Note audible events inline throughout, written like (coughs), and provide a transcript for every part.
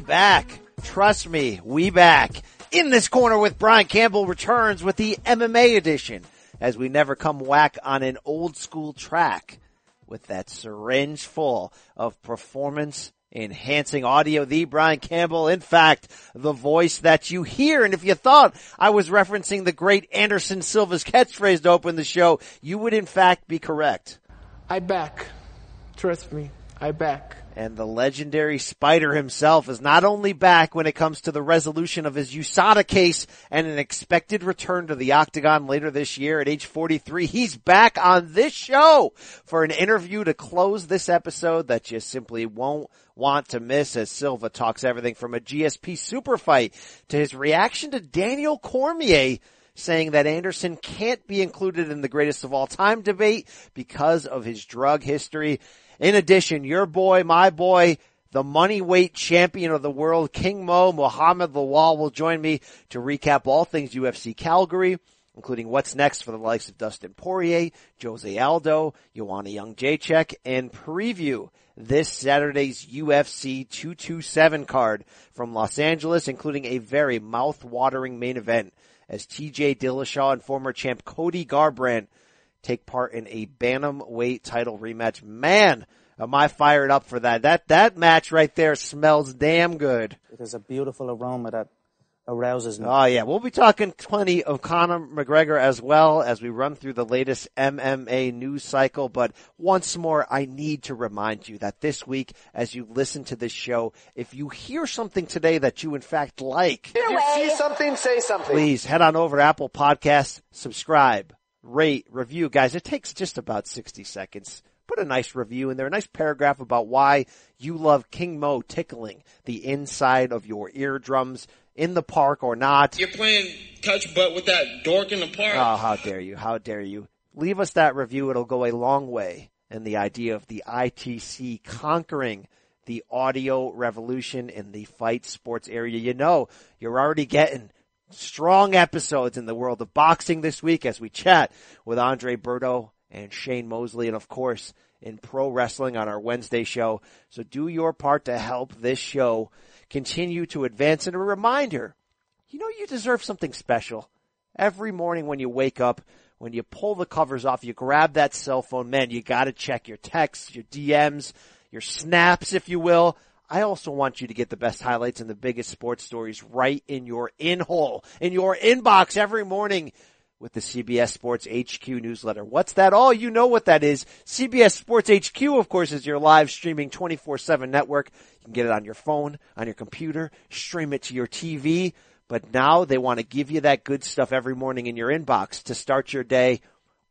Back. Trust me, we back. In this corner with Brian Campbell returns with the MMA edition as we never come whack on an old school track with that syringe full of performance enhancing audio. The Brian Campbell, in fact, the voice that you hear. And if you thought I was referencing the great Anderson Silva's catchphrase to open the show, you would in fact be correct. I back. Trust me, I back. And the legendary Spider himself is not only back when it comes to the resolution of his USADA case and an expected return to the octagon later this year at age 43, he's back on this show for an interview to close this episode that you simply won't want to miss as Silva talks everything from a GSP super fight to his reaction to Daniel Cormier saying that Anderson can't be included in the greatest of all time debate because of his drug history. In addition, your boy, my boy, the money weight champion of the world, King Mo Muhammad Lawal will join me to recap all things UFC Calgary, including what's next for the likes of Dustin Poirier, Jose Aldo, Joanna Jedrzejczyk, and preview this Saturday's UFC 227 card from Los Angeles, including a very mouth-watering main event as TJ Dillashaw and former champ Cody Garbrandt take part in a bantamweight title rematch. Man, am I fired up for that. That, that match right there smells damn good. It is a beautiful aroma that arouses me. Oh yeah, we'll be talking plenty of Conor McGregor as well as we run through the latest MMA news cycle. But once more, I need to remind you that this week, as you listen to this show, if you hear something today that you in fact like, if you see something, say something. Please head on over to Apple Podcasts, subscribe, rate, review. Guys, it takes just about 60 seconds put a nice review in there, a nice paragraph about why you love King Mo tickling the inside of your eardrums in the park or not. You're playing touch butt with that dork in the park. Oh, how dare you? How dare you? Leave us that review. It'll go a long way in the idea of the ITC conquering the audio revolution in the fight sports area. You know, you're already getting strong episodes in the world of boxing this week as we chat with Andre Berto and Shane Mosley and of course in pro wrestling on our Wednesday show. So do your part to help this show continue to advance and a reminder, you know you deserve something special. Every morning when you wake up, when you pull the covers off, you grab that cell phone, man, you gotta check your texts, your DMs, your snaps, if you will. I also want you to get the best highlights and the biggest sports stories right in your in hole, in your inbox every morning with the CBS Sports HQ newsletter. What's that? Oh, you know what that is. CBS Sports HQ, of course, is your live streaming 24-7 network. You can get it on your phone, on your computer, stream it to your TV. But now they want to give you that good stuff every morning in your inbox to start your day.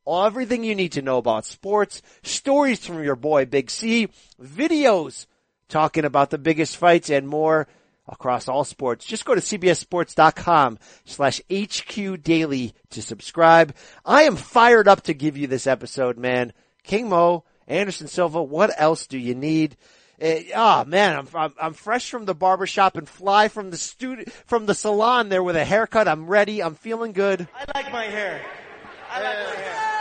Everything you need to know about sports, stories from your boy Big C, videos talking about the biggest fights and more across all sports. Just go to cbssports.com slash HQ daily to subscribe. I am fired up to give you this episode, man. King Mo, Anderson Silva, what else do you need? oh man, I'm, I'm, I'm fresh from the barbershop and fly from the studio, from the salon there with a haircut. I'm ready. I'm feeling good. I like my hair. I like my hair.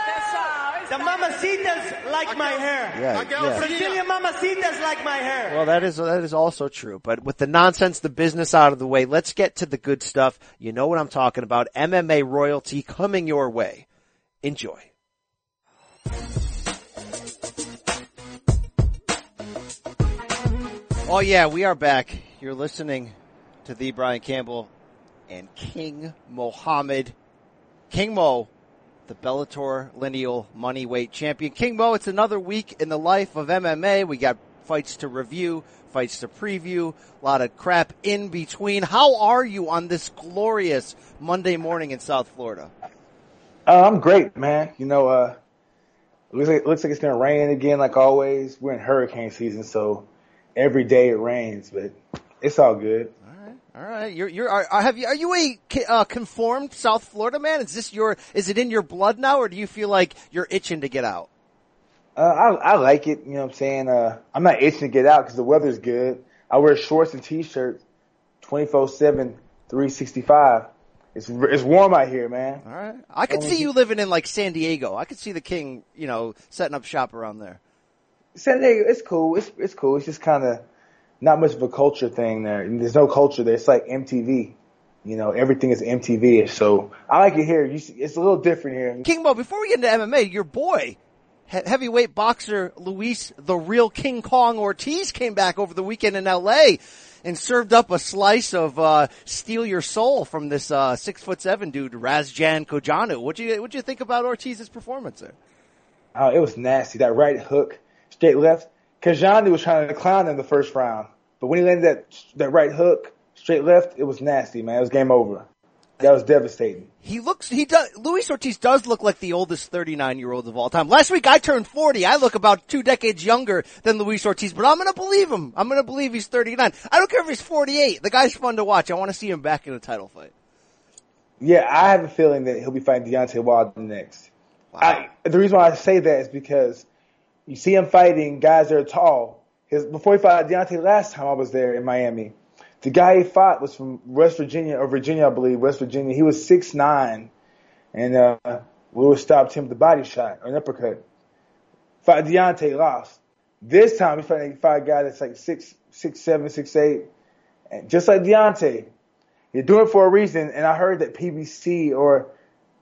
The mamacitas like my hair. Yeah, yeah. Brazilian mamacitas like my hair. Well, that is that is also true. But with the nonsense, the business out of the way, let's get to the good stuff. You know what I'm talking about. MMA royalty coming your way. Enjoy. Oh yeah, we are back. You're listening to the Brian Campbell and King Mohammed. King Mo the Bellator lineal money weight champion. King Mo, it's another week in the life of MMA. We got fights to review, fights to preview, a lot of crap in between. How are you on this glorious Monday morning in South Florida? Uh, I'm great, man. You know, uh, looks like, looks like it's gonna rain again, like always. We're in hurricane season, so every day it rains, but it's all good. All right, you're you're are, have you are you a uh, conformed South Florida man? Is this your is it in your blood now, or do you feel like you're itching to get out? Uh, I I like it. You know what I'm saying? Uh, I'm not itching to get out because the weather's good. I wear shorts and t-shirts, 24 seven, 365. It's it's warm out here, man. All right, I could see you living in like San Diego. I could see the king, you know, setting up shop around there. San Diego, it's cool. It's it's cool. It's just kind of not much of a culture thing there. There's no culture there. It's like MTV. You know, everything is MTV. So I like it here. You see, it's a little different here. King Mo, before we get into MMA, your boy, he- heavyweight boxer Luis the Real King Kong Ortiz came back over the weekend in LA and served up a slice of uh, steal your soul from this uh, six foot seven dude Răzvan Cojanu. What do you what do you think about Ortiz's performance there? Oh, it was nasty. That right hook, straight left. Cojanu was trying to clown in the first round, but when he landed that that right hook, straight left, it was nasty, man. It was game over. That was devastating. He looks, he does, Luis Ortiz does look like the oldest 39 year old of all time. Last week I turned 40. I look about two decades younger than Luis Ortiz, but I'm gonna believe him. I'm gonna believe he's 39. I don't care if he's 48. The guy's fun to watch. I want to see him back in a title fight. Yeah, I have a feeling that he'll be fighting Deontay Wilder next. I, the reason why I say that is because you see him fighting guys that are tall. His, before he fought Deontay last time I was there in Miami, the guy he fought was from West Virginia or Virginia, I believe, West Virginia. He was six nine, and uh, Luis stopped him with a body shot or an uppercut. Fought Deontay, lost. This time he's fighting fight a guy that's like six six seven, six eight, and just like Deontay. You're doing it for a reason, and I heard that PBC or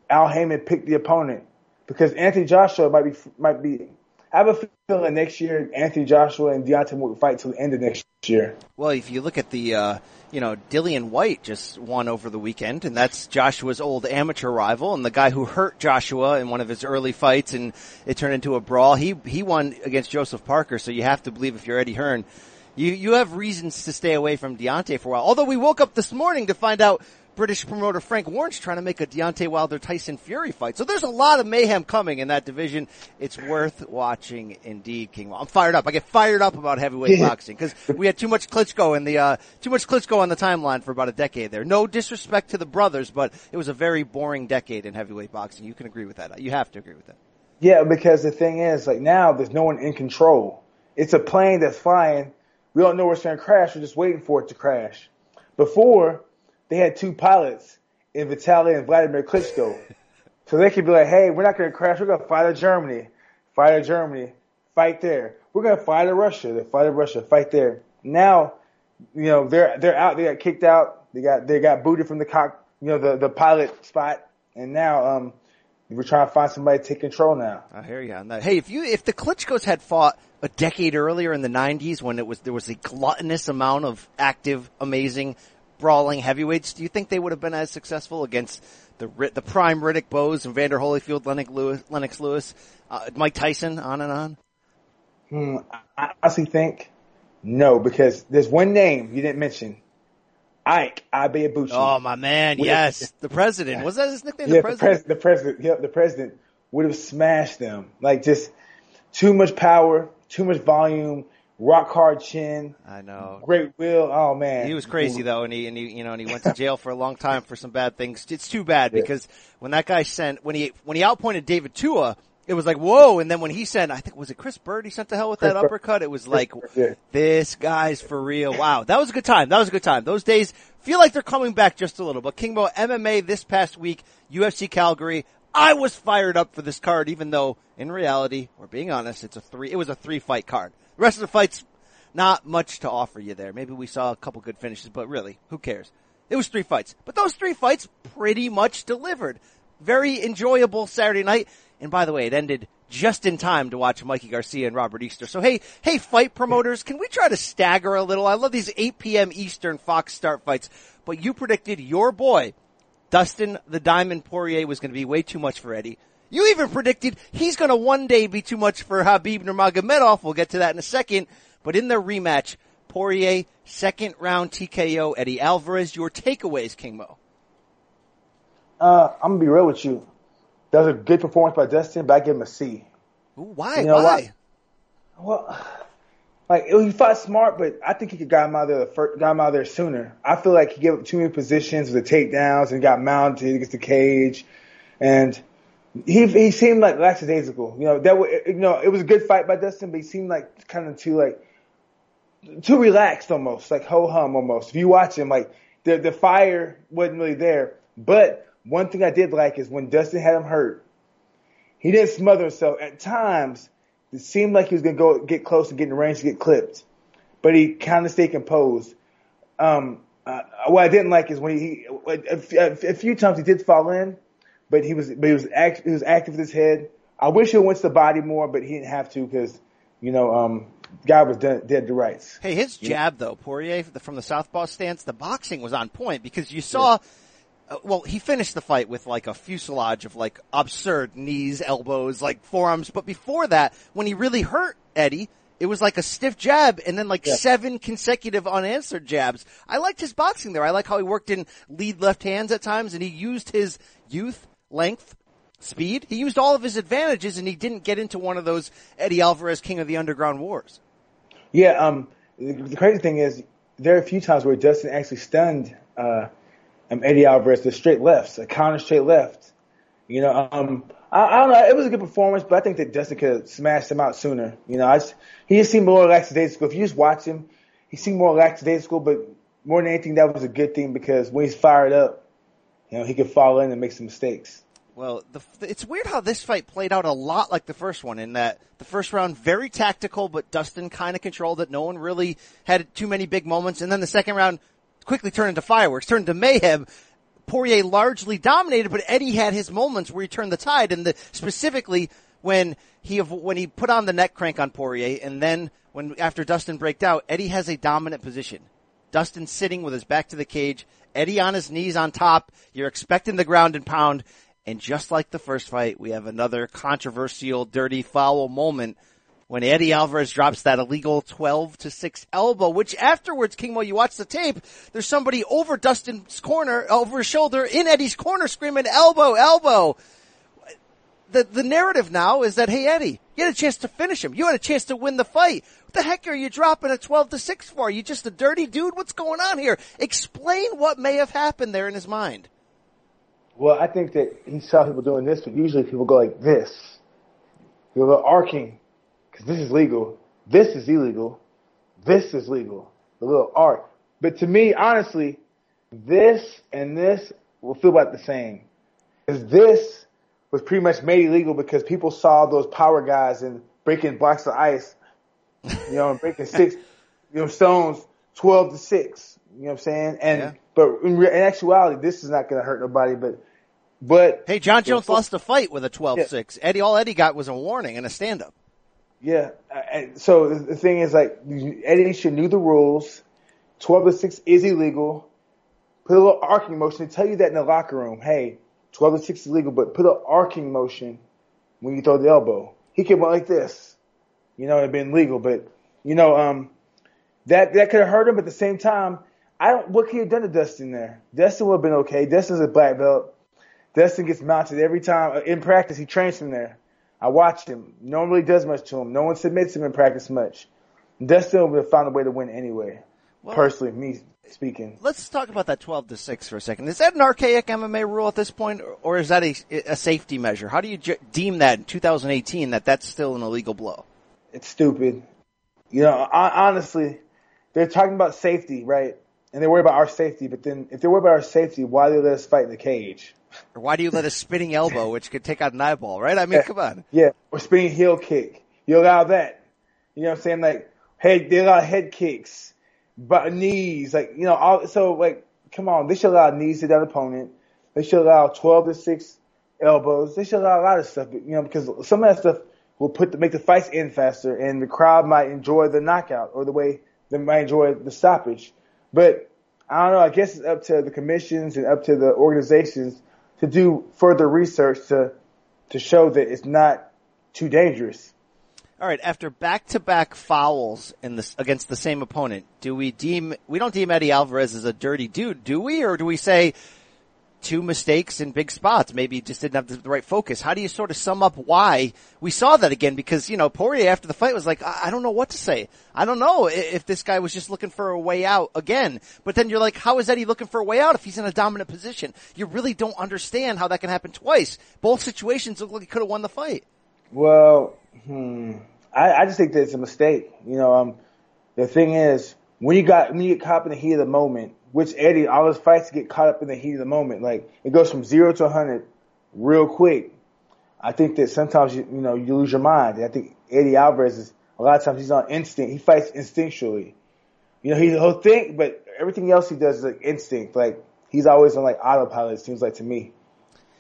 Al Haymon picked the opponent because Anthony Joshua might be might be. I have a feeling next year Anthony Joshua and Deontay will fight till the end of next year. Well, if you look at the, uh, you know, Dillian Whyte just won over the weekend, and that's Joshua's old amateur rival, and the guy who hurt Joshua in one of his early fights, and it turned into a brawl. He he won against Joseph Parker, so you have to believe if you're Eddie Hearn, you you have reasons to stay away from Deontay for a while. Although we woke up this morning to find out British promoter Frank Warren's trying to make a Deontay Wilder Tyson Fury fight. So there's a lot of mayhem coming in that division. It's worth watching indeed, King. I'm fired up. I get fired up about heavyweight boxing because we had too much Klitschko in the, uh, too much Klitschko on the timeline for about a decade there. No disrespect to the brothers, but it was a very boring decade in heavyweight boxing. You can agree with that. You have to agree with that. Yeah, because the thing is, like now, there's no one in control. It's a plane that's flying. We don't know where it's going to crash. We're just waiting for it to crash. Before, they had two pilots in Vitaly and Vladimir Klitschko. (laughs) so they could be like, hey, we're not going to crash. We're going to fly to Germany. Fly to Germany. Fight there. We're going to fly to Russia. They fly to Russia. Fight there. Now, you know, they're, they're out. They got kicked out. They got, they got booted from the cock, you know, the, the pilot spot. And now, um, we're trying to find somebody to take control now. I hear you on that. Hey, if you if the Klitschko's had fought a decade earlier in the '90s when it was there was a gluttonous amount of active, amazing, brawling heavyweights, do you think they would have been as successful against the the prime Riddick Bowes and Vander Holyfield, Lennox Lewis, Lennox Lewis, uh, Mike Tyson, on and on? Hmm, I honestly think no, because there's one name you didn't mention. Ike Ibeabuchi. Oh my man, Would yes, have- the president. Was that his nickname? yeah, the the, president. pres- the president. Yep, the president would have smashed them. Like just too much power, too much volume, rock hard chin, I know. great will. Oh man, He was crazy though, and he and he you know and he went to jail for a long time for some bad things. It's too bad Yeah. because when that guy sent when he when he outpointed David Tua, it was like whoa, and then when he sent I think was it Chris Byrd he sent to hell with that Chris Byrd. uppercut, it was like yeah. this guy's for real. Wow, that was a good time. That was a good time. Those days feel like they're coming back just a little. But King Mo MMA this past week, UFC Calgary. I was fired up for this card, even though in reality, we're being honest, it's a three. It was a three fight card. The rest of the fights not much to offer you there. Maybe we saw a couple good finishes, but really, who cares? It was three fights. But those three fights pretty much delivered. Very enjoyable Saturday night. And by the way, it ended just in time to watch Mikey Garcia and Robert Easter. So hey, hey fight promoters, can we try to stagger a little? I love these 8 p.m. Eastern Fox start fights, but you predicted your boy, Dustin the Diamond Poirier was going to be way too much for Eddie. You even predicted he's going to one day be too much for Khabib Nurmagomedov. We'll get to that in a second. But in their rematch, Poirier second round TKO Eddie Alvarez. Your takeaways, King Mo. Uh, I'm gonna be real with you. That was a good performance by Dustin, but I give him a C. Ooh, why? You know why? Well, like he fought smart, but I think he could got him out of there. The first, got him out of there sooner. I feel like he gave up too many positions with the takedowns and got mounted against the cage, and he he seemed like lackadaisical. You know that wa- you know it was a good fight by Dustin, but he seemed like kind of too like too relaxed almost, like ho hum almost. If you watch him, like the the fire wasn't really there. But one thing I did like is when Dustin had him hurt, he didn't smother himself. At times, it seemed like he was gonna go get close and get in range to get clipped. but he kind of stayed composed. Um, uh, what I didn't like is when he, he a, a, few times he did fall in, but he was but he was act, he was active with his head. I wish he went to the body more, but he didn't have to because you know um, guy was dead, dead to rights. Hey, his jab though, Poirier from the southpaw stance, the boxing was on point because you saw. Yeah. Uh, well, he finished the fight with like a fuselage of like absurd knees, elbows, like forearms. But before that, when he really hurt Eddie, it was like a stiff jab and then like yeah. seven consecutive unanswered jabs. I liked his boxing there. I like how he worked in lead left hands at times and he used his youth, length, speed. He used all of his advantages and he didn't get into one of those Eddie Alvarez King of the Underground wars. Yeah, um, the, crazy thing is there are a few times where Dustin actually stunned, uh, um, Eddie Alvarez to straight lefts, a counter straight left. You know, um, I, I, don't know. It was a good performance, but I think that Dustin could have smashed him out sooner. You know, I just, he just seemed more lackadaisical. If you just watch him, he seemed more lackadaisical, but more than anything, that was a good thing because when he's fired up, you know, he could fall in and make some mistakes. Well, the, it's weird how this fight played out a lot like the first one in that the first round very tactical, but Dustin kind of controlled it. No one really had too many big moments, and then the second round quickly turned into fireworks, turned into mayhem. Poirier largely dominated, but Eddie had his moments where he turned the tide, and the, specifically when he when he put on the neck crank on Poirier, and then when after Dustin breaked out, Eddie has a dominant position. Dustin sitting with his back to the cage, Eddie on his knees on top. You're expecting the ground and pound, and just like the first fight, we have another controversial, dirty, foul moment when Eddie Alvarez drops that illegal 12 to 6 elbow, which afterwards, King, Mo, you watch the tape, there's somebody over Dustin's corner, over his shoulder, in Eddie's corner screaming, elbow, elbow. The, the narrative now is that, hey Eddie, you had a chance to finish him. You had a chance to win the fight. What the heck are you dropping a 12 to 6 for? Are you just a dirty dude? What's going on here? Explain what may have happened there in his mind. Well, I think that he saw people doing this, but usually people go like this. You go arcing because this is legal, this is illegal, this is legal. The little art. But to me, honestly, this and this will feel about the same. Because this was pretty much made illegal because people saw those power guys and breaking blocks of ice, you know, and breaking six, (laughs) you know, stones, 12 to 6. You know what I'm saying? And, yeah. but in, re- in actuality, this is not going to hurt nobody, but, but. Hey, Jon Jones lost a fight with a 12-6. Yeah. Eddie, all Eddie got was a warning and a stand-up. Yeah. So the thing is, like, Eddie should knew the rules. Twelve to six is illegal. Put a little arcing motion to tell you that in the locker room. Hey, twelve to six is illegal, but put an arcing motion when you throw the elbow. He could went like this. You know, it'd been legal, but you know, um, that that could have hurt him. But at the same time, I don't. What could he have done to Dustin there? Dustin would have been okay. Dustin's a black belt. Dustin gets mounted every time in practice. He trains from there. I watched him. No one really does much to him. No one submits him in practice much. Dustin would have found a way to win anyway. Well, personally, me speaking. Let's talk about that 12 to 6 for a second. Is that an archaic MMA rule at this point, or is that a, a safety measure? How do you deem that in 2018 that that's still an illegal blow? It's stupid. You know, honestly, they're talking about safety, right? And they worry about our safety, but then if they worry about our safety, why do they let us fight in the cage? Or why do you let a spinning elbow, which could take out an eyeball, right? I mean, come on. Yeah, or spinning heel kick. You allow that. You know what I'm saying? Like, hey, they allow head kicks, but knees, like, you know, all, so like, come on, they should allow knees to that opponent. They should allow 12 to 6 elbows. They should allow a lot of stuff, you know, because some of that stuff will put the, make the fights end faster and the crowd might enjoy the knockout or the way they might enjoy the stoppage. But I don't know, I guess it's up to the commissions and up to the organizations to do further research to to show that it's not too dangerous. All right, after back-to-back fouls in this against the same opponent, do we deem we don't deem Eddie Alvarez as a dirty dude, do we, or do we say two mistakes in big spots. Maybe just didn't have the right focus. How do you sort of sum up why we saw that again? Because, you know, Poirier after the fight was like, I, I don't know what to say. I don't know if this guy was just looking for a way out again. But then you're like, how is Eddie looking for a way out if he's in a dominant position? You really don't understand how that can happen twice. Both situations look like he could have won the fight. Well, hmm, I, I just think that it's a mistake. You know, um, the thing is, when you got when you get caught in the heat of the moment, which Eddie, all his fights get caught up in the heat of the moment. Like it goes from zero to a hundred real quick. I think that sometimes you, you know you lose your mind. I think Eddie Alvarez is a lot of times he's on instinct. He fights instinctually. You know, he, he'll think, but everything else he does is like instinct. Like he's always on like autopilot. It seems like to me.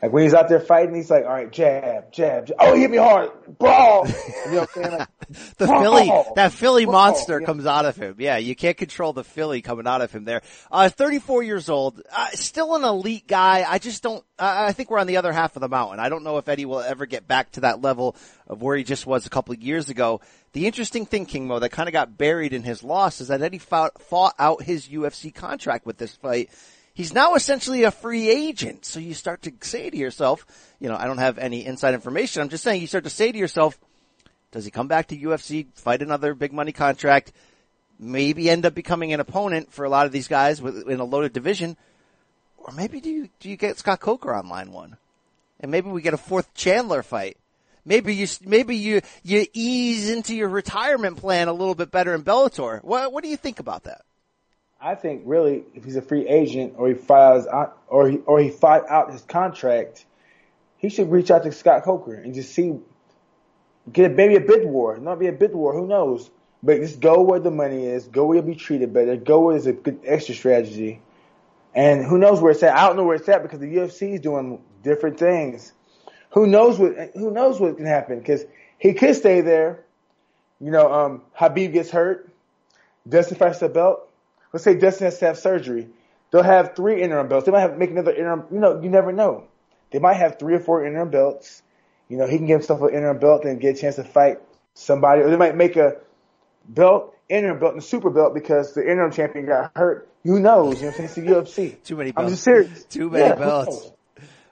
Like when he's out there fighting, he's like, all right, jab, jab, jab. Oh, he hit me hard. Brawl. You know what I'm saying? Like, (laughs) the brawl. Philly, that Philly Brawl. monster Yeah. comes out of him. Yeah, you can't control the Philly coming out of him there. Uh, 34 years old, uh, still an elite guy. I just don't, uh, I think we're on the other half of the mountain. I don't know if Eddie will ever get back to that level of where he just was a couple of years ago. The interesting thing, King Mo, that kind of got buried in his loss is that Eddie fought, fought out his UFC contract with this fight. He's now essentially a free agent. So you start to say to yourself, you know, I don't have any inside information. I'm just saying you start to say to yourself, does he come back to UFC, fight another big money contract, maybe end up becoming an opponent for a lot of these guys in a loaded division? Or maybe do you, do you get Scott Coker on line one? And maybe we get a fourth Chandler fight. Maybe you, maybe you, you ease into your retirement plan a little bit better in Bellator. What, what do you think about that? I think really, if he's a free agent or he files out, or he or he fight out his contract, he should reach out to Scott Coker and just see, get a, maybe a bid war, not be a bid war, who knows? But just go where the money is, go where you'll be treated better, go where there's a good extra strategy, and who knows where it's at? I don't know where it's at because the UFC is doing different things. Who knows what? Who knows what can happen? Because he could stay there. You know, um, Khabib gets hurt. Fights the belt. Let's say Dustin has to have surgery. They'll have three interim belts. They might have make another interim. You know, you never know. They might have three or four interim belts. You know, he can give himself an interim belt and get a chance to fight somebody. Or they might make a belt, interim belt, and super belt because the interim champion got hurt. Who knows? You know what I'm saying? It's the UFC. (laughs) Too many Belts. I'm just serious. (laughs) Too many Yeah, belts.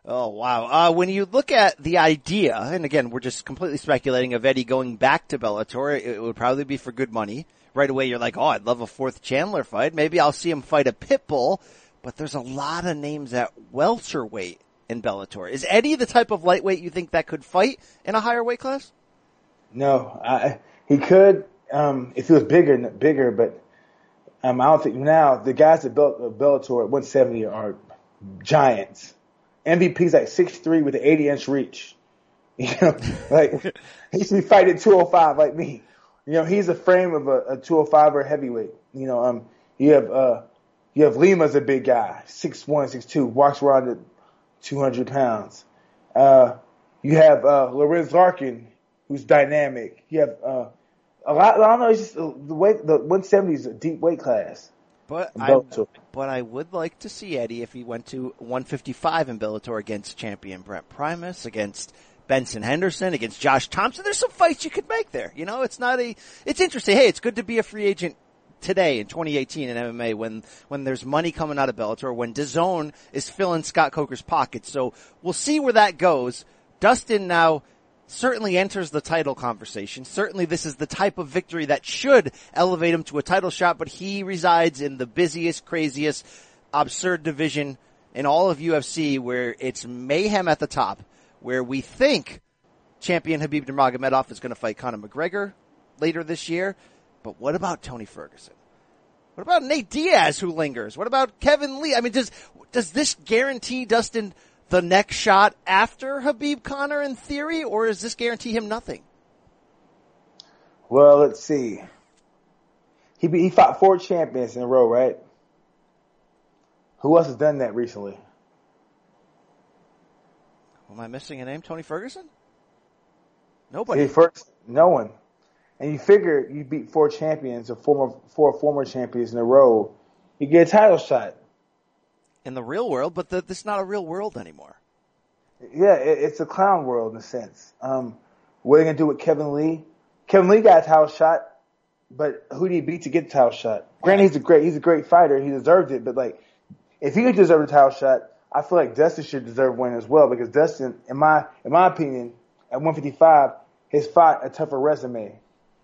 Oh wow! Uh, when you look at the idea, and again, we're just completely speculating of Eddie going back to Bellator, it would probably be for good money. Right away, you're like, "Oh, I'd love a fourth Chandler fight. Maybe I'll see him fight a Pitbull." But there's a lot of names at welterweight in Bellator. Is Eddie the type of lightweight you think that could fight in a higher weight class? No, I, he could um, if he was bigger, bigger. But um, I don't think now the guys that built uh, Bellator at 170 are giants. MVP's like 6'3 with an 80 inch reach. (laughs) You know, like he should be fighting 205 like me. You know, he's a frame of a, a 205 or heavyweight. You know, um, you have uh, you have Lima's a big guy, 6'1", 6'2", walks around at 200 pounds. Uh, you have uh, Lorenz Larkin, who's dynamic. You have uh, a lot. I don't know. It's just uh, the weight. The 170 is a deep weight class. But I, but I would like to see Eddie if he went to 155 in Bellator against champion Brent Primus, against Benson Henderson, against Josh Thomson. There's some fights you could make there. You know, it's not a, it's interesting. Hey, it's good to be a free agent today in 2018 in MMA when, when there's money coming out of Bellator, when DAZN is filling Scott Coker's pockets. So we'll see where that goes. Dustin now certainly enters the title conversation. Certainly this is the type of victory that should elevate him to a title shot, but he resides in the busiest, craziest, absurd division in all of UFC where it's mayhem at the top, where we think champion Khabib Nurmagomedov is going to fight Conor McGregor later this year. But what about Tony Ferguson? What about Nate Diaz who lingers? What about Kevin Lee? I mean, does, does this guarantee Dustin the next shot after Khabib Conor in theory, or does this guarantee him nothing? Well, let's see. He he fought four champions in a row, right? Who else has done that recently? Am I missing a name? Tony Ferguson? Nobody. first, no one. And you figure you beat four champions or former four former champions in a row, you get a title shot. In the real world, but the, this is not a real world anymore. Yeah, it, it's a clown world in a sense. Um, what are they gonna do with Kevin Lee? Kevin Lee got a title shot, but who did he beat to get the title shot? Granted, he's a great he's a great fighter. He deserved it, but like, if he deserved a title shot, I feel like Dustin should deserve one as well because Dustin, in my in my opinion, at 155, has fought a tougher resume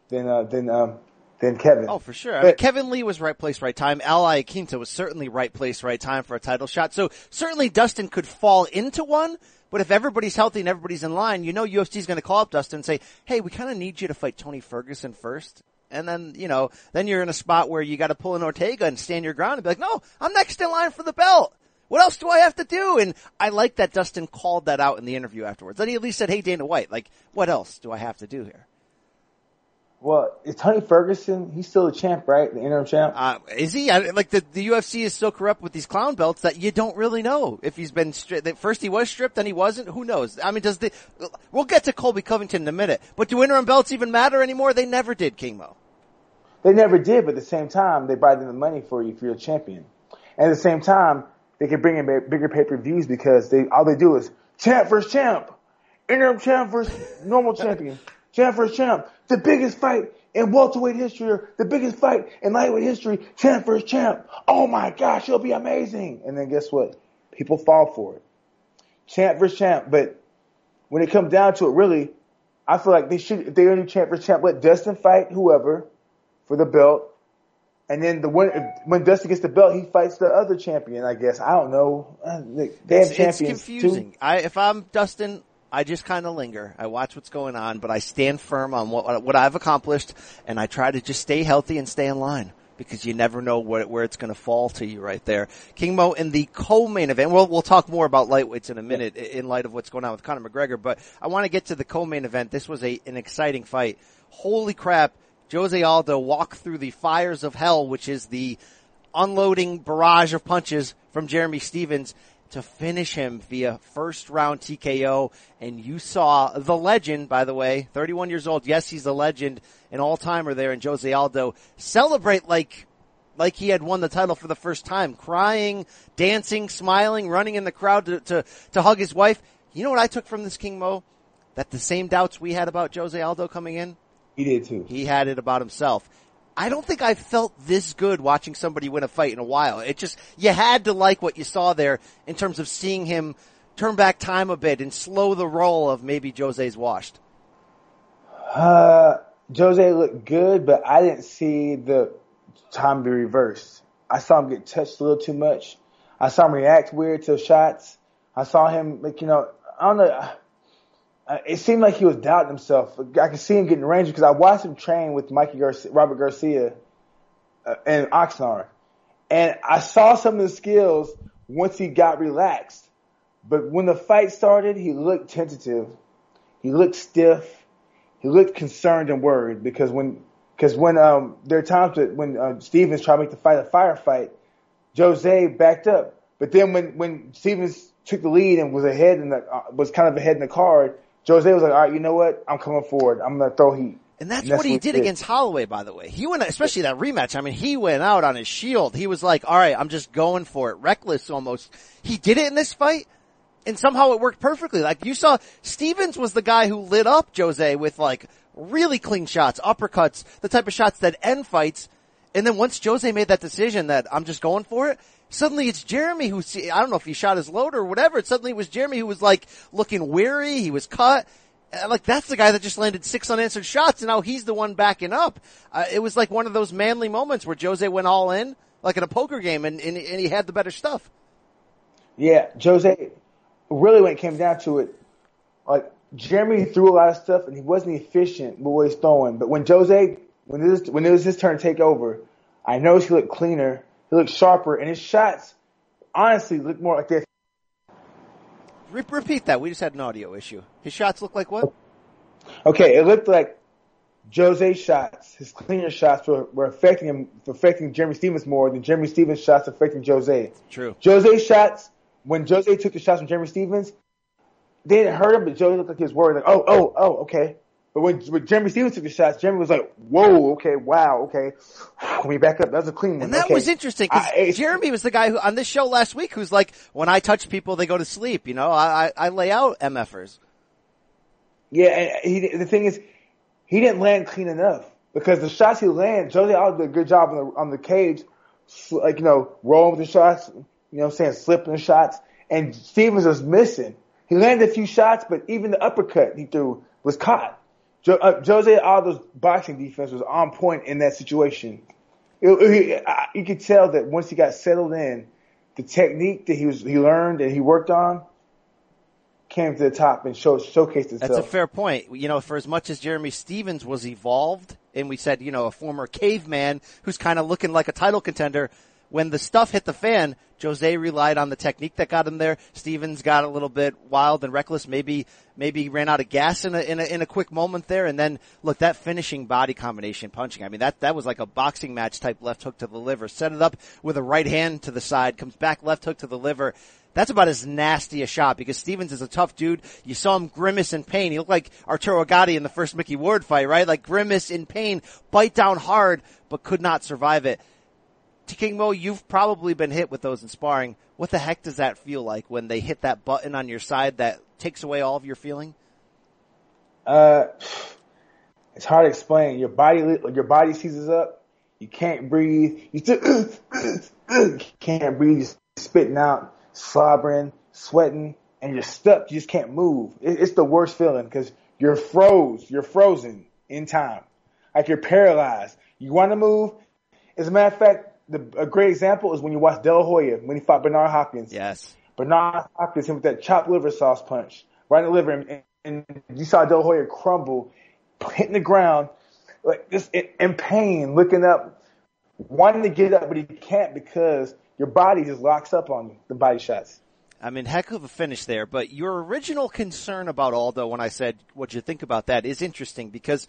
than uh, than um, than Kevin. Oh, for sure. I mean, Kevin Lee was right place, right time. Al Iaquinta was certainly right place, right time for a title shot. So certainly Dustin could fall into one, but if everybody's healthy and everybody's in line, you know UFC's going to call up Dustin and say, hey, we kind of need you to fight Tony Ferguson first. And then, you know, then you're in a spot where you got to pull an Ortega and stand your ground and be like, no, I'm next in line for the belt. What else do I have to do? And I like that Dustin called that out in the interview afterwards. That he at least said, hey, Dana White, like, what else do I have to do here? Well, is Tony Ferguson? He's still a champ, right? The interim champ. Uh, is he? I, like the, the UFC is so corrupt with these clown belts that you don't really know if he's been stripped. First he was stripped, then he wasn't. Who knows? I mean, does the, we'll get to Colby Covington in a minute, but do interim belts even matter anymore? They never did, King Mo. They never did, but at the same time, they buy them the money for you if you're a champion. And at the same time, they can bring in bigger pay-per-views because they, all they do is champ versus champ, interim champ versus normal champion, (laughs) champ versus champ, the biggest fight in welterweight history or the biggest fight in lightweight history, champ versus champ. Oh my gosh, it'll be amazing. And then guess what? People fall for it. Champ versus champ. But when it comes down to it, really, I feel like they should, if they're going to champ versus champ, let Dustin fight whoever for the belt. And then the when when Dustin gets the belt, he fights the other champion. I guess I don't know. Uh, they have it's, champions it's confusing. Too. I, if I'm Dustin, I just kind of linger. I watch what's going on, but I stand firm on what what I've accomplished, and I try to just stay healthy and stay in line because you never know where, where it's going to fall to you right there. King Mo in the co-main event. We'll we'll talk more about lightweights in a minute in light of what's going on with Conor McGregor, but I want to get to the co-main event. This was a an exciting fight. Holy crap! Jose Aldo walked through the fires of hell, which is the unloading barrage of punches from Jeremy Stephens to finish him via first round TKO. And you saw the legend, by the way, 31 years old. Yes, he's a legend, an all timer there in Jose Aldo celebrate like, like he had won the title for the first time, crying, dancing, smiling, running in the crowd to, to, to hug his wife. You know what I took from this King Mo? That the same doubts we had about Jose Aldo coming in, he did too. He had it about himself. I don't think I felt this good watching somebody win a fight in a while. It just, you had to like what you saw there in terms of seeing him turn back time a bit and slow the roll of maybe Jose's washed. Uh, Jose looked good, but I didn't see the time be reversed. I saw him get touched a little too much. I saw him react weird to shots. I saw him, like, you know, I don't know it seemed like he was doubting himself. I could see him getting range because I watched him train with Mikey Garcia, Robert Garcia uh, and Oxnard, and I saw some of the skills once he got relaxed. But when the fight started, he looked tentative. He looked stiff. He looked concerned and worried because when because when um there are times that when uh, Stephens tried to make the fight a firefight, Jose backed up. But then when when Stephens took the lead and was ahead and uh, was kind of ahead in the card, Jose was like, all right, you know what? I'm coming forward. I'm going to throw heat. And that's, and that's what he what did against Holloway, by the way. He went, especially that rematch. I mean, he went out on his shield. He was like, all right, I'm just going for it. Reckless almost. He did it in this fight and somehow it worked perfectly. Like you saw, Stephens was the guy who lit up Jose with like really clean shots, uppercuts, the type of shots that end fights. And then once Jose made that decision that I'm just going for it, suddenly it's Jeremy who, see, I don't know if he shot his load or whatever. Suddenly it was Jeremy who was like looking weary. He was cut. Like that's the guy that just landed six unanswered shots and now he's the one backing up. Uh, it was like one of those manly moments where Jose went all in, like in a poker game and, and, and he had the better stuff. Yeah, Jose, really when it came down to it, like Jeremy threw a lot of stuff and he wasn't efficient with what he's throwing. But when Jose, when it was, when it was his turn to take over, I noticed he looked cleaner he looked sharper, and his shots honestly look more like this. Re- repeat that. We just had an audio issue. His shots look like what? Okay, it looked like Jose's shots, his cleaner shots were, were affecting him, affecting Jeremy Stephens more than Jeremy Stephens' shots affecting Jose. True. Jose's shots, when Jose took the shots from Jeremy Stephens, they didn't hurt him, but Jose looked like he was worried, like, oh, oh, oh, okay. But when, when Jeremy Stephens took the shots, Jeremy was like, "Whoa, okay, wow, okay, (sighs) let me back up. That was a clean one." And that okay. was interesting because Jeremy was the guy who on this show last week who's like, "When I touch people, they go to sleep." You know, I I, I lay out MFers. Yeah, and he, the thing is, he didn't land clean enough because the shots he landed, Jose Aldo did a good job on the on the cage, like you know, rolling with the shots. You know, what I'm saying slipping the shots, and Stephens was missing. He landed a few shots, but even the uppercut he threw was caught. Jo, uh, Jose Aldo's boxing defense was on point in that situation. It, it, I, you could tell that once he got settled in, the technique that he was he learned and he worked on came to the top and showed showcased itself. That's a fair point. You know, for as much as Jeremy Stephens was evolved, and we said, you know, a former caveman who's kind of looking like a title contender, when the stuff hit the fan, Jose relied on the technique that got him there. Stephens got a little bit wild and reckless. Maybe, maybe ran out of gas in a, in a, in a quick moment there. And then look, that finishing body combination punching. I mean, that, that was like a boxing match type left hook to the liver. Set it up with a right hand to the side, comes back left hook to the liver. That's about as nasty a shot because Stephens is a tough dude. You saw him grimace in pain. He looked like Arturo Gatti in the first Micky Ward fight, right? Like grimace in pain, bite down hard, but could not survive it. King Mo, you've probably been hit with those in sparring. What the heck does that feel like when they hit that button on your side that takes away all of your feeling? Uh, it's hard to explain. Your body, your body seizes up. You can't breathe. You still (coughs) can't breathe. You're spitting out, slobbering, sweating, and you're stuck. You just can't move. It's the worst feeling because you're froze. You're frozen in time. Like you're paralyzed. You want to move. As a matter of fact, the, a great example is when you watch De La Hoya when he fought Bernard Hopkins. Yes. Bernard Hopkins him with that chopped liver sauce punch right in the liver, and, and you saw De La Hoya crumble, hitting the ground, like just in, in pain, looking up, wanting to get up, but he can't because your body just locks up on you. The body shots. I mean, heck of a finish there. But your original concern about Aldo, when I said what you think about that, is interesting because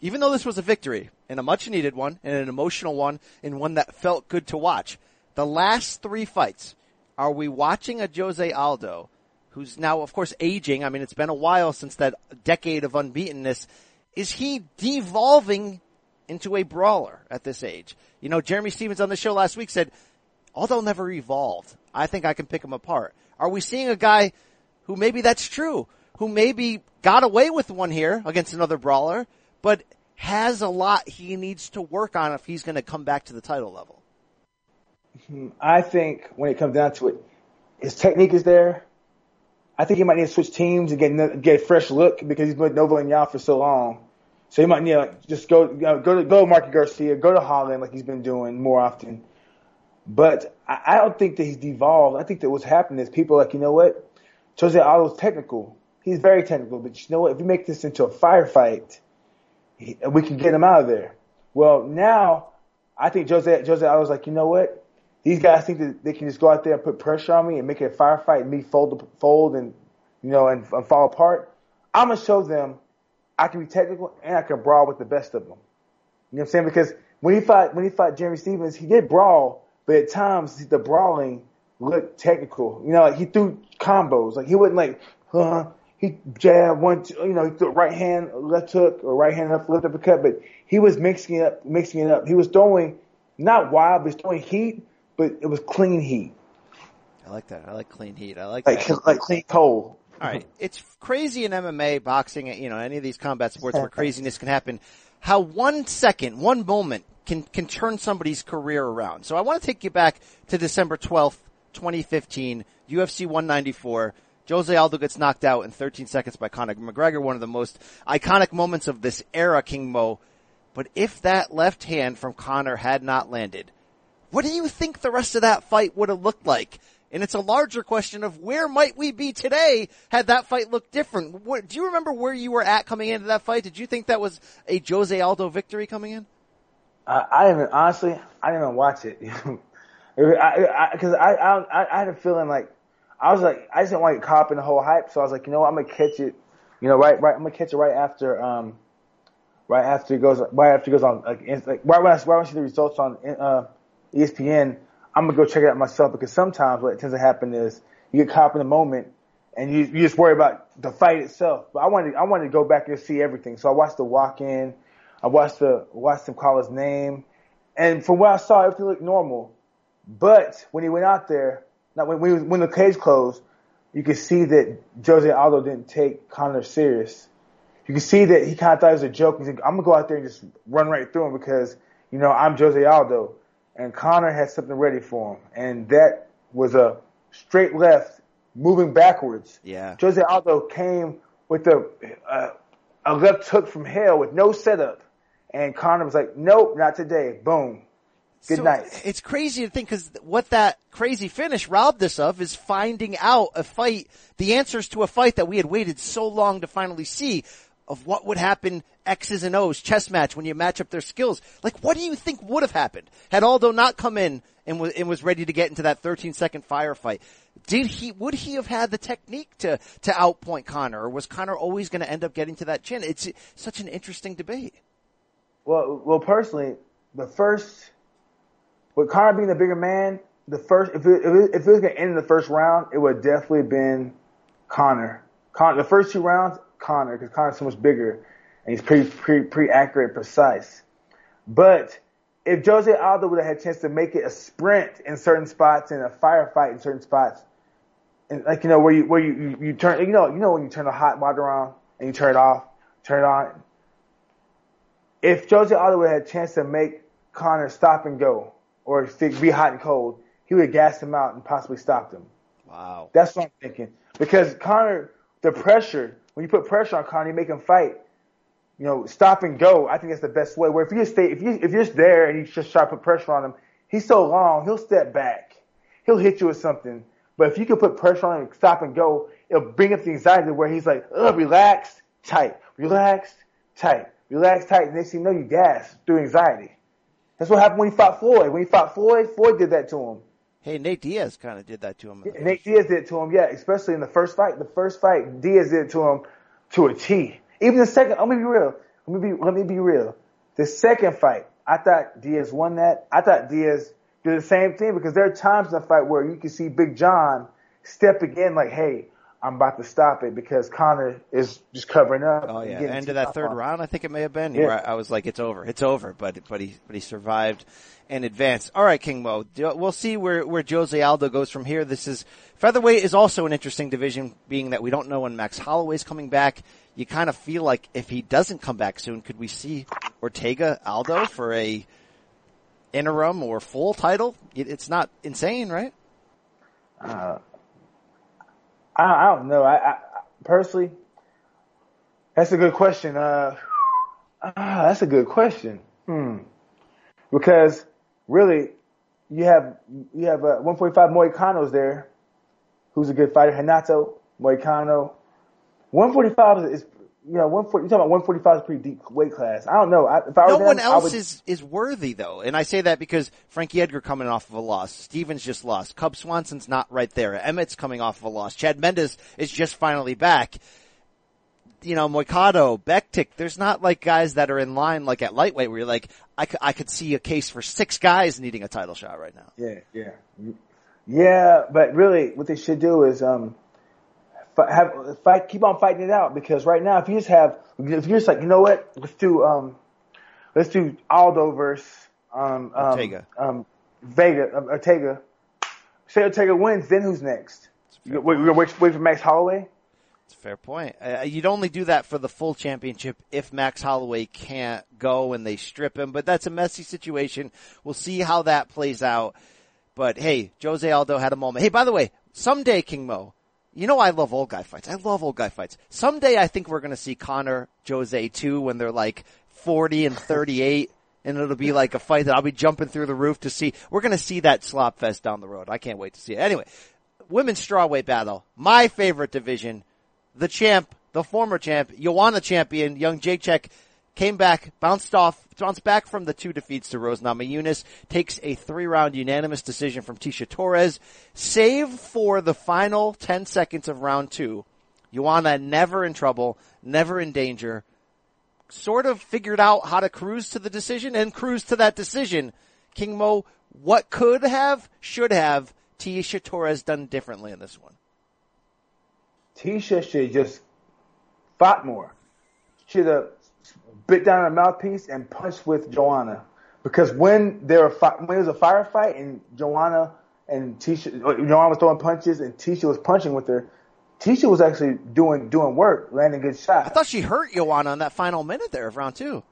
even though this was a victory and a much needed one and an emotional one and one that felt good to watch, the last three fights, are we watching a Jose Aldo who's now, of course, aging? I mean, it's been a while since that decade of unbeatenness. Is he devolving into a brawler at this age? You know, Jeremy Stephens on the show last week said, Aldo never evolved. I think I can pick him apart. Are we seeing a guy who maybe that's true, who maybe got away with one here against another brawler, but has a lot he needs to work on if he's going to come back to the title level. Hmm, I think when it comes down to it, his technique is there. I think he might need to switch teams and get get a fresh look because he's been with Nova União for so long. So he might need to like, just go you know, go to go to Marky Garcia, go to Holland like he's been doing more often. But I, I don't think that he's devolved. I think that what's happening is people like, you know what? Jose Aldo's technical. He's very technical, but you know what? If you make this into a firefight, we can get him out of there. Well, now I think Jose Jose I was like, you know what? These guys think that they can just go out there and put pressure on me and make it a firefight and me fold fold and you know and, and fall apart. I'm gonna show them I can be technical and I can brawl with the best of them. You know what I'm saying? Because when he fought when he fought Jeremy Stephens, he did brawl, but at times the brawling looked technical. You know, like he threw combos. Like he wasn't like, huh, he jabbed one, two, you know, he threw right hand, left hook, or right hand left, left uppercut, but he was mixing it up, mixing it up. He was throwing not wild, but he was throwing heat, but it was clean heat. I like that. I like clean heat. I like like, that. (laughs) like clean coal. All right, it's crazy in MMA, boxing, you know, any of these combat sports where (laughs) craziness can happen. How one second, one moment can can turn somebody's career around. So I want to take you back to December twelfth, 2015, UFC 194. Jose Aldo gets knocked out in 13 seconds by Conor McGregor, one of the most iconic moments of this era, King Mo. But if that left hand from Conor had not landed, what do you think the rest of that fight would have looked like? And it's a larger question of where might we be today had that fight looked different? What, do you remember where you were at coming into that fight? Did you think that was a Jose Aldo victory coming in? Uh, I didn't even, honestly, I didn't even watch it. Because (laughs) I, I, I, I, I had a feeling like I was like, I just didn't want to get caught up in the whole hype, so I was like, you know what, I'm gonna catch it, you know, right, right, I'm gonna catch it right after, um, right after it goes, right after it goes on, like, like right when I, right when I see the results on, uh, ESPN, I'm gonna go check it out myself because sometimes what tends to happen is you get caught up in the moment and you, you just worry about the fight itself. But I wanted, I wanted to go back and see everything. So I watched the walk in, I watched the, watched him call his name, and from what I saw, everything looked normal. But when he went out there, now, when, when, when the cage closed, you could see that Jose Aldo didn't take Conor serious. You can see that he kind of thought it was a joke. He's like, I'm gonna go out there and just run right through him because, you know, I'm Jose Aldo. And Conor had something ready for him. And that was a straight left moving backwards. Yeah. Jose Aldo came with a, uh, a left hook from hell with no setup. And Conor was like, nope, not today. Boom. Good so night. It's crazy to think because what that crazy finish robbed us of is finding out a fight, the answers to a fight that we had waited so long to finally see of what would happen X's and O's chess match when you match up their skills. Like, what do you think would have happened had Aldo not come in and was, and was ready to get into that 13 second firefight. Did he, would he have had the technique to, to outpoint Conor or was Conor always going to end up getting to that chin? It's such an interesting debate. Well, well, personally, the first, with Conor being the bigger man, the first, if it, if it, if it was going to end in the first round, it would definitely been Conor. Con, the first two rounds, Conor, because Conor's so much bigger and he's pretty, pretty, pretty accurate, precise. But if Jose Aldo would have had a chance to make it a sprint in certain spots and a firefight in certain spots, and like you know where you where you, you, you turn you know you know when you turn the hot water on and you turn it off, turn it on. If Jose Aldo would have had a chance to make Conor stop and go or be hot and cold, he would have gassed him out and possibly stopped him. Wow. That's what I'm thinking. Because Conor, the pressure, when you put pressure on Conor, you make him fight. You know, stop and go. I think that's the best way. Where if you just stay, if you if you're just there and you just try to put pressure on him, he's so long, he'll step back, he'll hit you with something. But if you can put pressure on him, and stop and go, it'll bring up the anxiety where he's like, ugh, relax, tight, relax, tight, relax, tight. And next thing you know, you gas through anxiety. That's what happened when he fought Floyd. When he fought Floyd, Floyd did that to him. Hey, Nate Diaz kind of did that to him. Yeah, Nate Diaz did it to him, yeah, especially in the first fight. The first fight, Diaz did it to him to a T. Even the second, let me be real. Let me be, let me be real. The second fight, I thought Diaz won that. I thought Diaz did the same thing because there are times in the fight where you can see Big John step again like, hey, I'm about to stop it because Conor is just covering up. Oh yeah, end of that third on round, I think it may have been. Yeah. Where I was like, it's over, it's over, but but he but he survived and advanced. All right, King Mo, we'll see where where Jose Aldo goes from here. This is featherweight is also an interesting division, being that we don't know when Max Holloway's coming back. You kind of feel like if he doesn't come back soon, could we see Ortega Aldo for a interim or full title? It, it's not insane, right? Uh, I, I don't know. I, I personally, that's a good question. Uh, ah, that's a good question. Hmm. Because really, you have you have uh, 145 Moicano's there, who's a good fighter. Renato Moicano. 145 is, is you know 140. You talking about 145 is pretty deep weight class. I don't know. I, if I No one them, I else would- is, is worthy though. And I say that because Frankie Edgar coming off of a loss. Stephens just lost. Cub Swanson's not right there. Emmett's coming off of a loss. Chad Mendes is just finally back. You know, Moicano, Bektic, there's not like guys that are in line like at lightweight where you're like, I could, I could see a case for six guys needing a title shot right now. Yeah, yeah, yeah. But really, what they should do is um, have fight, keep on fighting it out because right now, if you just have, if you're just like, you know what, let's do um, let's do Aldo versus um, um Ortega. um, Vega, um, Ortega. Say Ortega wins, then who's next? We're gonna wait, wait for Max Holloway. It's a fair point. Uh, you'd only do that for the full championship if Max Holloway can't go and they strip him, but that's a messy situation. We'll see how that plays out. But hey, Jose Aldo had a moment. Hey, by the way, someday, King Mo, you know I love old guy fights. I love old guy fights. Someday I think we're gonna see Conor Jose too when they're like 40 and (laughs) 38. And it'll be like a fight that I'll be jumping through the roof to see. We're gonna see that slop fest down the road. I can't wait to see it. Anyway, women's strawweight battle. My favorite division the champ, the former champ, Joanna champion, Jedrzejczyk, came back, bounced off, bounced back from the two defeats to Rose Namajunas, takes a three round unanimous decision from Tecia Torres, save for the final 10 seconds of round two. Joanna never in trouble, never in danger, sort of figured out how to cruise to the decision and cruise to that decision. King Mo, what could have, should have Tecia Torres done differently in this one? Tecia should just fought more. Should have bit down her mouthpiece and punched with Joanna. Because when there were fi- when it was a firefight and Joanna and Tecia, Joanna was throwing punches and Tecia was punching with her, Tecia was actually doing doing work, landing good shots. I thought she hurt Joanna on that final minute there of round two.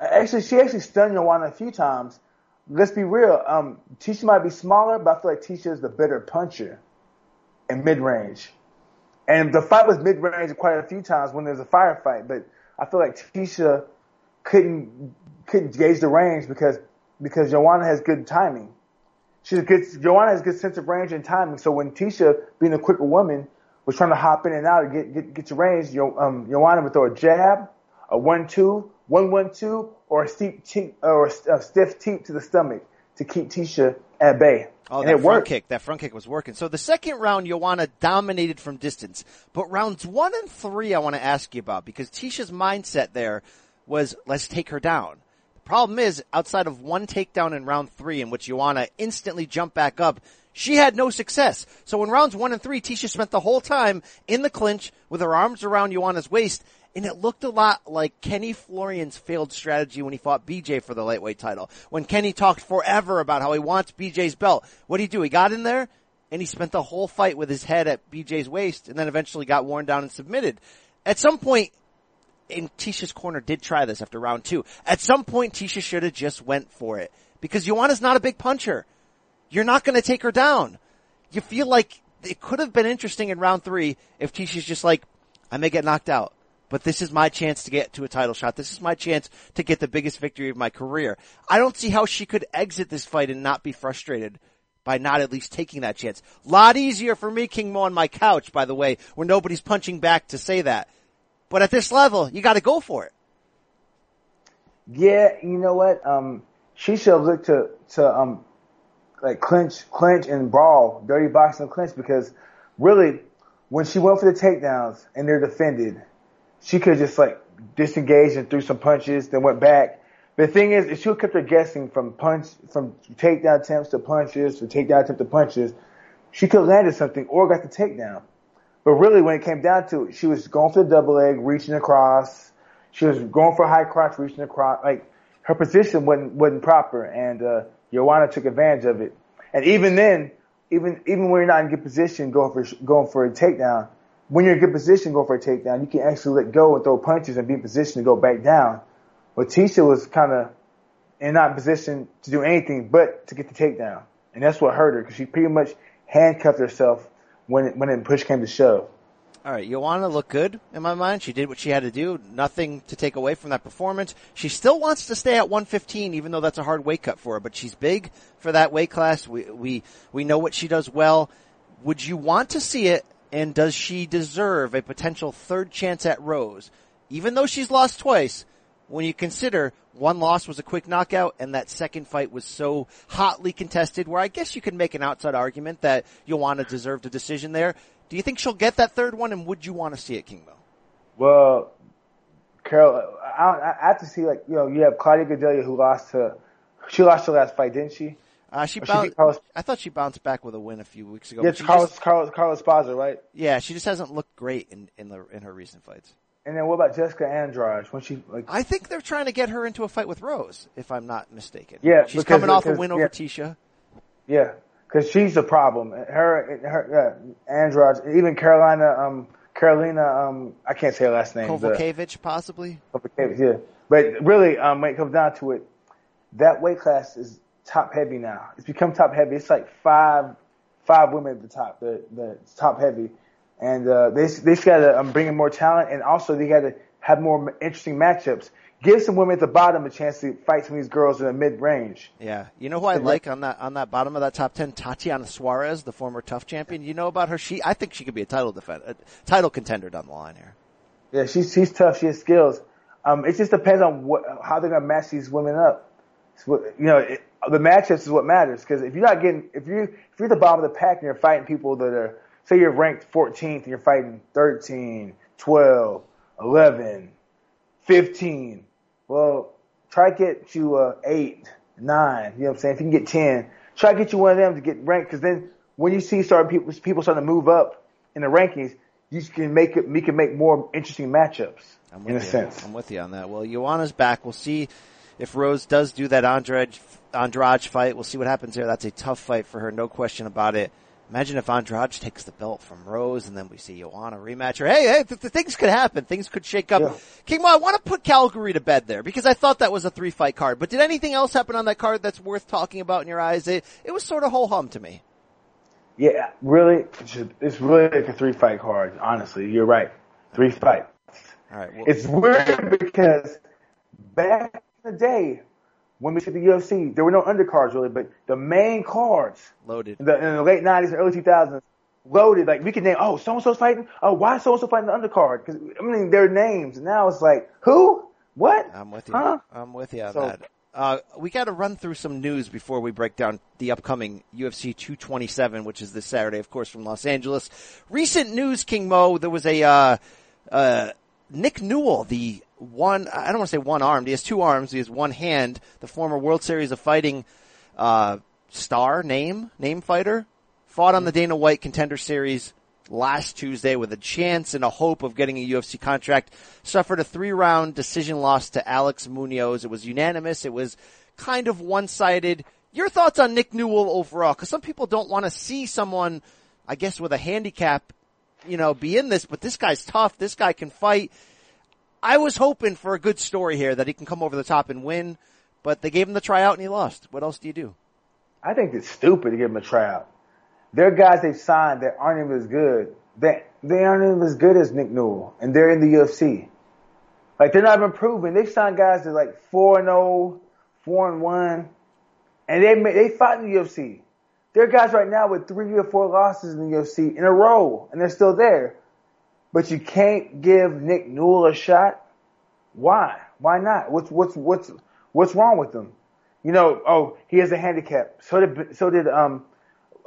Actually, she actually stunned Joanna a few times. Let's be real. Um, Tecia might be smaller, but I feel like Tecia is the better puncher in mid range. And the fight was mid range quite a few times when there's a firefight, but I feel like Tecia couldn't couldn't gauge the range because because Joanna has good timing. She's a good Joanna has good sense of range and timing. So when Tecia, being a quicker woman, was trying to hop in and out and get get, get your range, Jo, um, Joanna would throw a jab, a one two, one one two, or a steep teep, or a stiff teep to the stomach to keep Tecia at bay. Oh, and that front worked. kick. That front kick was working. So the second round, Joanna dominated from distance. But rounds one and three, I want to ask you about because Tecia's mindset there was, let's take her down. The problem is, outside of one takedown in round three in which Joanna instantly jumped back up, she had no success. So in rounds one and three, Tecia spent the whole time in the clinch with her arms around Joanna's waist and it looked a lot like Kenny Florian's failed strategy when he fought BJ for the lightweight title. When Kenny talked forever about how he wants BJ's belt, what did he do? He got in there and he spent the whole fight with his head at BJ's waist and then eventually got worn down and submitted. At some point, and Tecia's corner did try this after round two. At some point, Tecia should have just went for it because Joanna's not a big puncher. You're not going to take her down. You feel like it could have been interesting in round three if Tecia's just like, I may get knocked out but this is my chance to get to a title shot. This is my chance to get the biggest victory of my career. I don't see how she could exit this fight and not be frustrated by not at least taking that chance. Lot easier for me, King Mo, on my couch, by the way, where nobody's punching back to say that. But at this level, you gotta go for it. Yeah, you know what? Um, she should have looked to to um, like clinch, clinch and brawl, dirty boxing clinch because really, when she went for the takedowns and they're defended, she could just like disengaged and threw some punches, then went back. The thing is, she kept her guessing from punch, from takedown attempts to punches, from takedown attempt to punches, she could have landed something or got the takedown. But really, when it came down to it, she was going for the double leg, reaching across. She was going for a high crotch, reaching across. Like her position wasn't wasn't proper, and uh, Joanna took advantage of it. And even then, even even when you're not in good position, going for going for a takedown, when you're in a good position, go for a takedown. You can actually let go and throw punches and be in position to go back down. But Tecia was kind of in not position to do anything but to get the takedown, and that's what hurt her because she pretty much handcuffed herself when when it push came to shove. All right, Joanna looked good in my mind. She did what she had to do. Nothing to take away from that performance. She still wants to stay at 115, even though that's a hard weight cut for her. But she's big for that weight class. We we we know what she does well. Would you want to see it? And does she deserve a potential third chance at Rose, even though she's lost twice? When you consider one loss was a quick knockout and that second fight was so hotly contested where I guess you could make an outside argument that Joanna deserved a decision there. Do you think she'll get that third one and would you want to see it, King Mo? Well, Carol, I, I have to see like, you know, you have Claudia Gadelha who lost to, she lost her last fight, didn't she? Uh, she Or she Carlos- I thought she bounced back with a win a few weeks ago. Yeah, it's Carlos, just- Carlos, Carla Esparza, right? yeah, she just hasn't looked great in, in the, in her recent fights. And then what about Jessica Andrade when she like? I think they're trying to get her into a fight with Rose, if I'm not mistaken. Yeah, She's because- coming off a win over. Tecia. Yeah, because she's the problem. Her, her, uh, Andrade, even Carolina, um, Carolina, um, I can't say her last name. Kovacevic, possibly. Kovacevic, yeah. But really, um, when it comes down to it, that weight class is top heavy now. It's become top heavy. It's like five, five women at the top, the, the top heavy. And, uh, they, they just gotta um, bring in more talent and also they gotta have more interesting matchups. Give some women at the bottom a chance to fight some of these girls in the mid range. Yeah. You know who I like on that, on that bottom of that top 10? Tatiana Suarez, the former TUF champion. You know about her? She, I think she could be a title defender, a title contender down the line here. Yeah, she's she's tough. She has skills. Um, it just depends on what how they're gonna match these women up. What, you know, it, the matchups is what matters. Because if you're not getting, if you if you're the bottom of the pack and you're fighting people that are, say you're ranked 14th and you're fighting 13, 12, 11, 15. Well, try to get you uh, eight, nine. You know what I'm saying? If you can get 10, try to get you one of them to get ranked. Because then when you see starting people people starting to move up in the rankings, you can make it. We can make more interesting matchups. I'm in with a you. sense. I'm with you on that. Well, Joanna's back. We'll see if Rose does do that Andrade, Andrade fight. We'll see what happens there. That's a tough fight for her, no question about it. Imagine if Andrade takes the belt from Rose and then we see Joanna rematch her. Hey, hey, th- th- things could happen. Things could shake up. Yeah. King Mo, I want to put Calgary to bed there because I thought that was a three fight card. But did anything else happen on that card that's worth talking about in your eyes? It, it was sort of whole hum to me. Yeah, really, it's really like a three fight card. Honestly, you're right. Three fights. All right. Well, It's weird because back in the day when we did the UFC, there were no undercards really, but the main cards loaded. in the, in the late '90s and early 2000s loaded. Like we could name, oh, so and so's fighting. Oh, why so and so fighting the undercard? Because I mean, their names. Now it's like, who? What? I'm with you. Huh? I'm with you on So- that. Uh, we got to run through some news before we break down the upcoming UFC 227, which is this Saturday, of course, from Los Angeles. Recent news, King Mo. There was a uh, uh, Nick Newell, the one I don't want to say one armed. He has two arms. He has one hand. The former World Series of Fighting uh, star name name fighter fought on the Dana White Contender Series last Tuesday with a chance and a hope of getting a UFC contract. Suffered a three round decision loss to Alex Munoz. It was unanimous. It was kind of one sided. Your thoughts on Nick Newell overall? Because some people don't want to see someone, I guess, with a handicap, you know, be in this. But this guy's tough. This guy can fight. I was hoping for a good story here that he can come over the top and win, but they gave him the tryout and he lost. What else do you do? I think it's stupid to give him a tryout. There are guys they've signed that aren't even as good. That they aren't even as good as Nick Newell, and they're in the UFC. Like they're not even proven. They've signed guys that are like four and 0, 4 and one, and they they fought in the UFC. There are guys right now with three or four losses in the UFC in a row, and they're still there. But you can't give Nick Newell a shot. Why? Why not? What's what's what's what's wrong with him? You know, oh, he has a handicap. So did so did um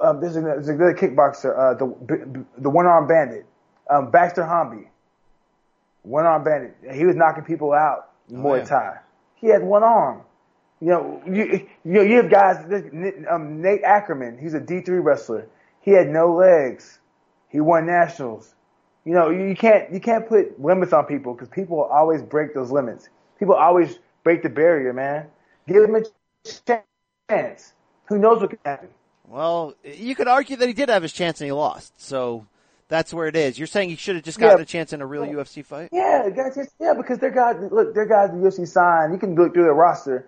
um there's a, there's a good kickboxer, uh the the one arm bandit, um Baxter Humby. One arm bandit. He was knocking people out in Muay yeah. Thai. He had one arm. You know, you you, know, you have guys. Um, Nate Ackerman, he's a D3 wrestler. He had no legs. He won nationals. You know, you can't you can't put limits on people because people always break those limits. People always break the barrier, man. Give them a chance. Who knows what could happen? Well, you could argue that he did have his chance and he lost. So that's where it is. You're saying he should have just gotten Yeah. a chance in a real UFC fight? Yeah, yeah, because they're guys. Look, they're guys the UFC signed. You can look through their roster,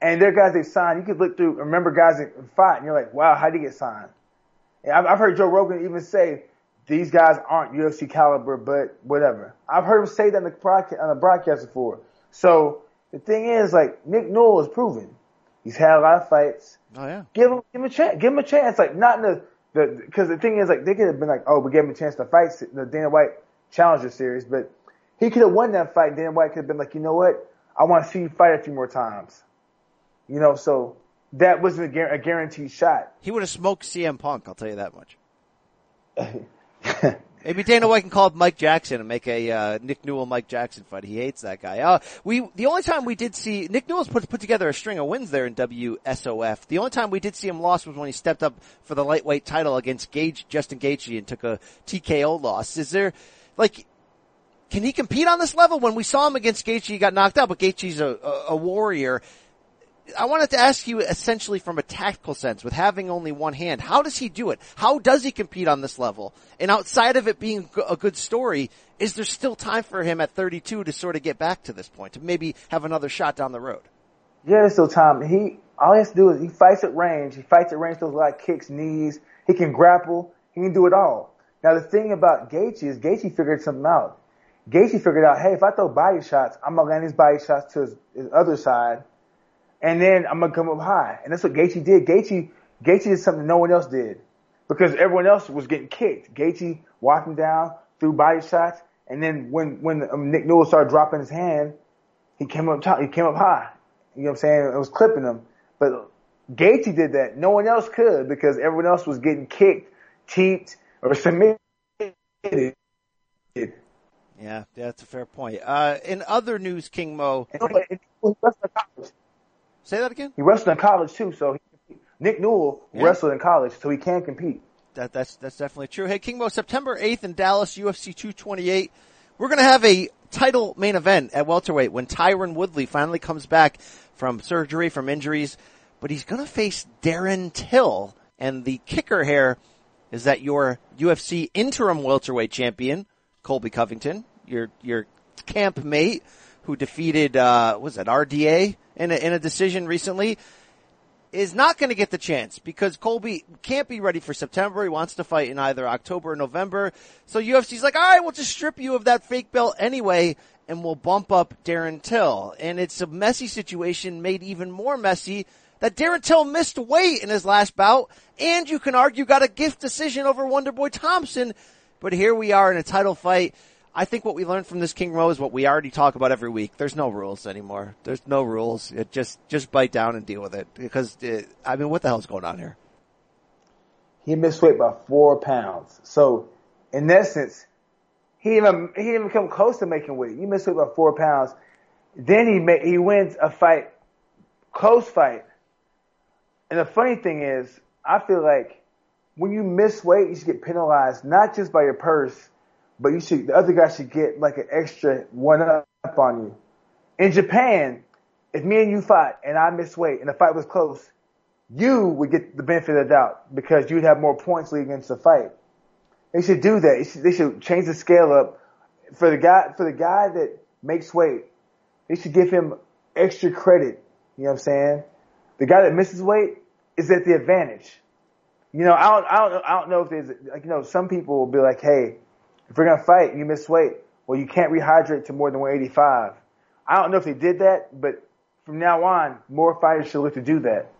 and they're guys they signed. You can look through, remember guys that fought, and you're like, wow, how did he get signed? And I've, I've heard Joe Rogan even say these guys aren't UFC caliber, but whatever. I've heard him say that on the broadcast, on the broadcast before. So the thing is, like Nick Newell is proven. He's had a lot of fights. Oh yeah. Give him, give him a chance. Give him a chance. Like not in the the because the thing is, like they could have been like, oh, we gave him a chance to fight the Dana White Challenger Series, but he could have won that fight. Dana White could have been like, you know what? I want to see you fight a few more times. You know, so that wasn't a, guar- a guaranteed shot. He would have smoked CM Punk, I'll tell you that much. (laughs) (laughs) Maybe Dana White can call up Mike Jackson and make a uh, Nick Newell Mike Jackson fight. He hates that guy. Uh, we the only time we did see Nick Newell's put put together a string of wins there in WSOF. The only time we did see him lost was when he stepped up for the lightweight title against Gage Justin Gaethje and took a TKO loss. Is there like can he compete on this level? When we saw him against Gaethje, he got knocked out, but Gaethje's a, a, a warrior. I wanted to ask you essentially from a tactical sense, with having only one hand, how does he do it? How does he compete on this level? And outside of it being a good story, is there still time for him at 32 to sort of get back to this point, to maybe have another shot down the road? Yeah, there's still time. He all he has to do is he fights at range. He fights at range, throws a kicks, knees. He can grapple. He can do it all. Now the thing about Gaethje is Gaethje figured something out. Gaethje figured out, hey, if I throw body shots, I'm gonna land these body shots to his, his other side, and then I'm gonna come up high. And that's what Gaethje did. Gaethje Gaethje did something no one else did because everyone else was getting kicked. Gaethje walked him down, threw body shots, and then when when um, Nick Newell started dropping his hand, he came up top. He came up high. You know what I'm saying? It was clipping him. But Gaethje did that. No one else could because everyone else was getting kicked, teeped, or submitted. Yeah, that's a fair point. Uh, in other news, King Mo, say that again? He wrestled in college too, so he, Nick Newell Yeah. wrestled in college, so he can compete. That, that's that's definitely true. Hey, King Mo, September 8th in Dallas, UFC 228. We're going to have a title main event at welterweight when Tyron Woodley finally comes back from surgery, from injuries, but he's going to face Darren Till. And the kicker here is that your UFC interim welterweight champion, Colby Covington, your your camp mate who defeated uh was that RDA in a, in a decision recently is not going to get the chance because Colby can't be ready for September. He wants to fight in either October or November. So UFC's like, all right, we'll just strip you of that fake belt anyway, and we'll bump up Darren Till. And it's a messy situation made even more messy that Darren Till missed weight in his last bout, and you can argue got a gift decision over Wonderboy Thompson. But here we are in a title fight. I think what we learned from this King Mo is what we already talk about every week. There's no rules anymore. There's no rules. It just just bite down and deal with it because it, I mean, what the hell's going on here? He missed weight by four pounds. So, in essence, he even he didn't even come close to making weight. You missed weight by four pounds. Then he ma- he wins a fight, close fight. And the funny thing is, I feel like when you miss weight, you should get penalized not just by your purse, but you should the other guy should get like an extra one up on you. In Japan, if me and you fought and I missed weight and the fight was close, you would get the benefit of the doubt because you'd have more points leading into the fight. They should do that. They should, they should change the scale up for the guy for the guy that makes weight. They should give him extra credit. You know what I'm saying? The guy that misses weight is at the advantage. You know, I don't, I don't, I don't know if there's like you know some people will be like, hey, if we're gonna fight, you miss weight. Well, you can't rehydrate to more than 185. I don't know if they did that, but from now on, more fighters should look to do that.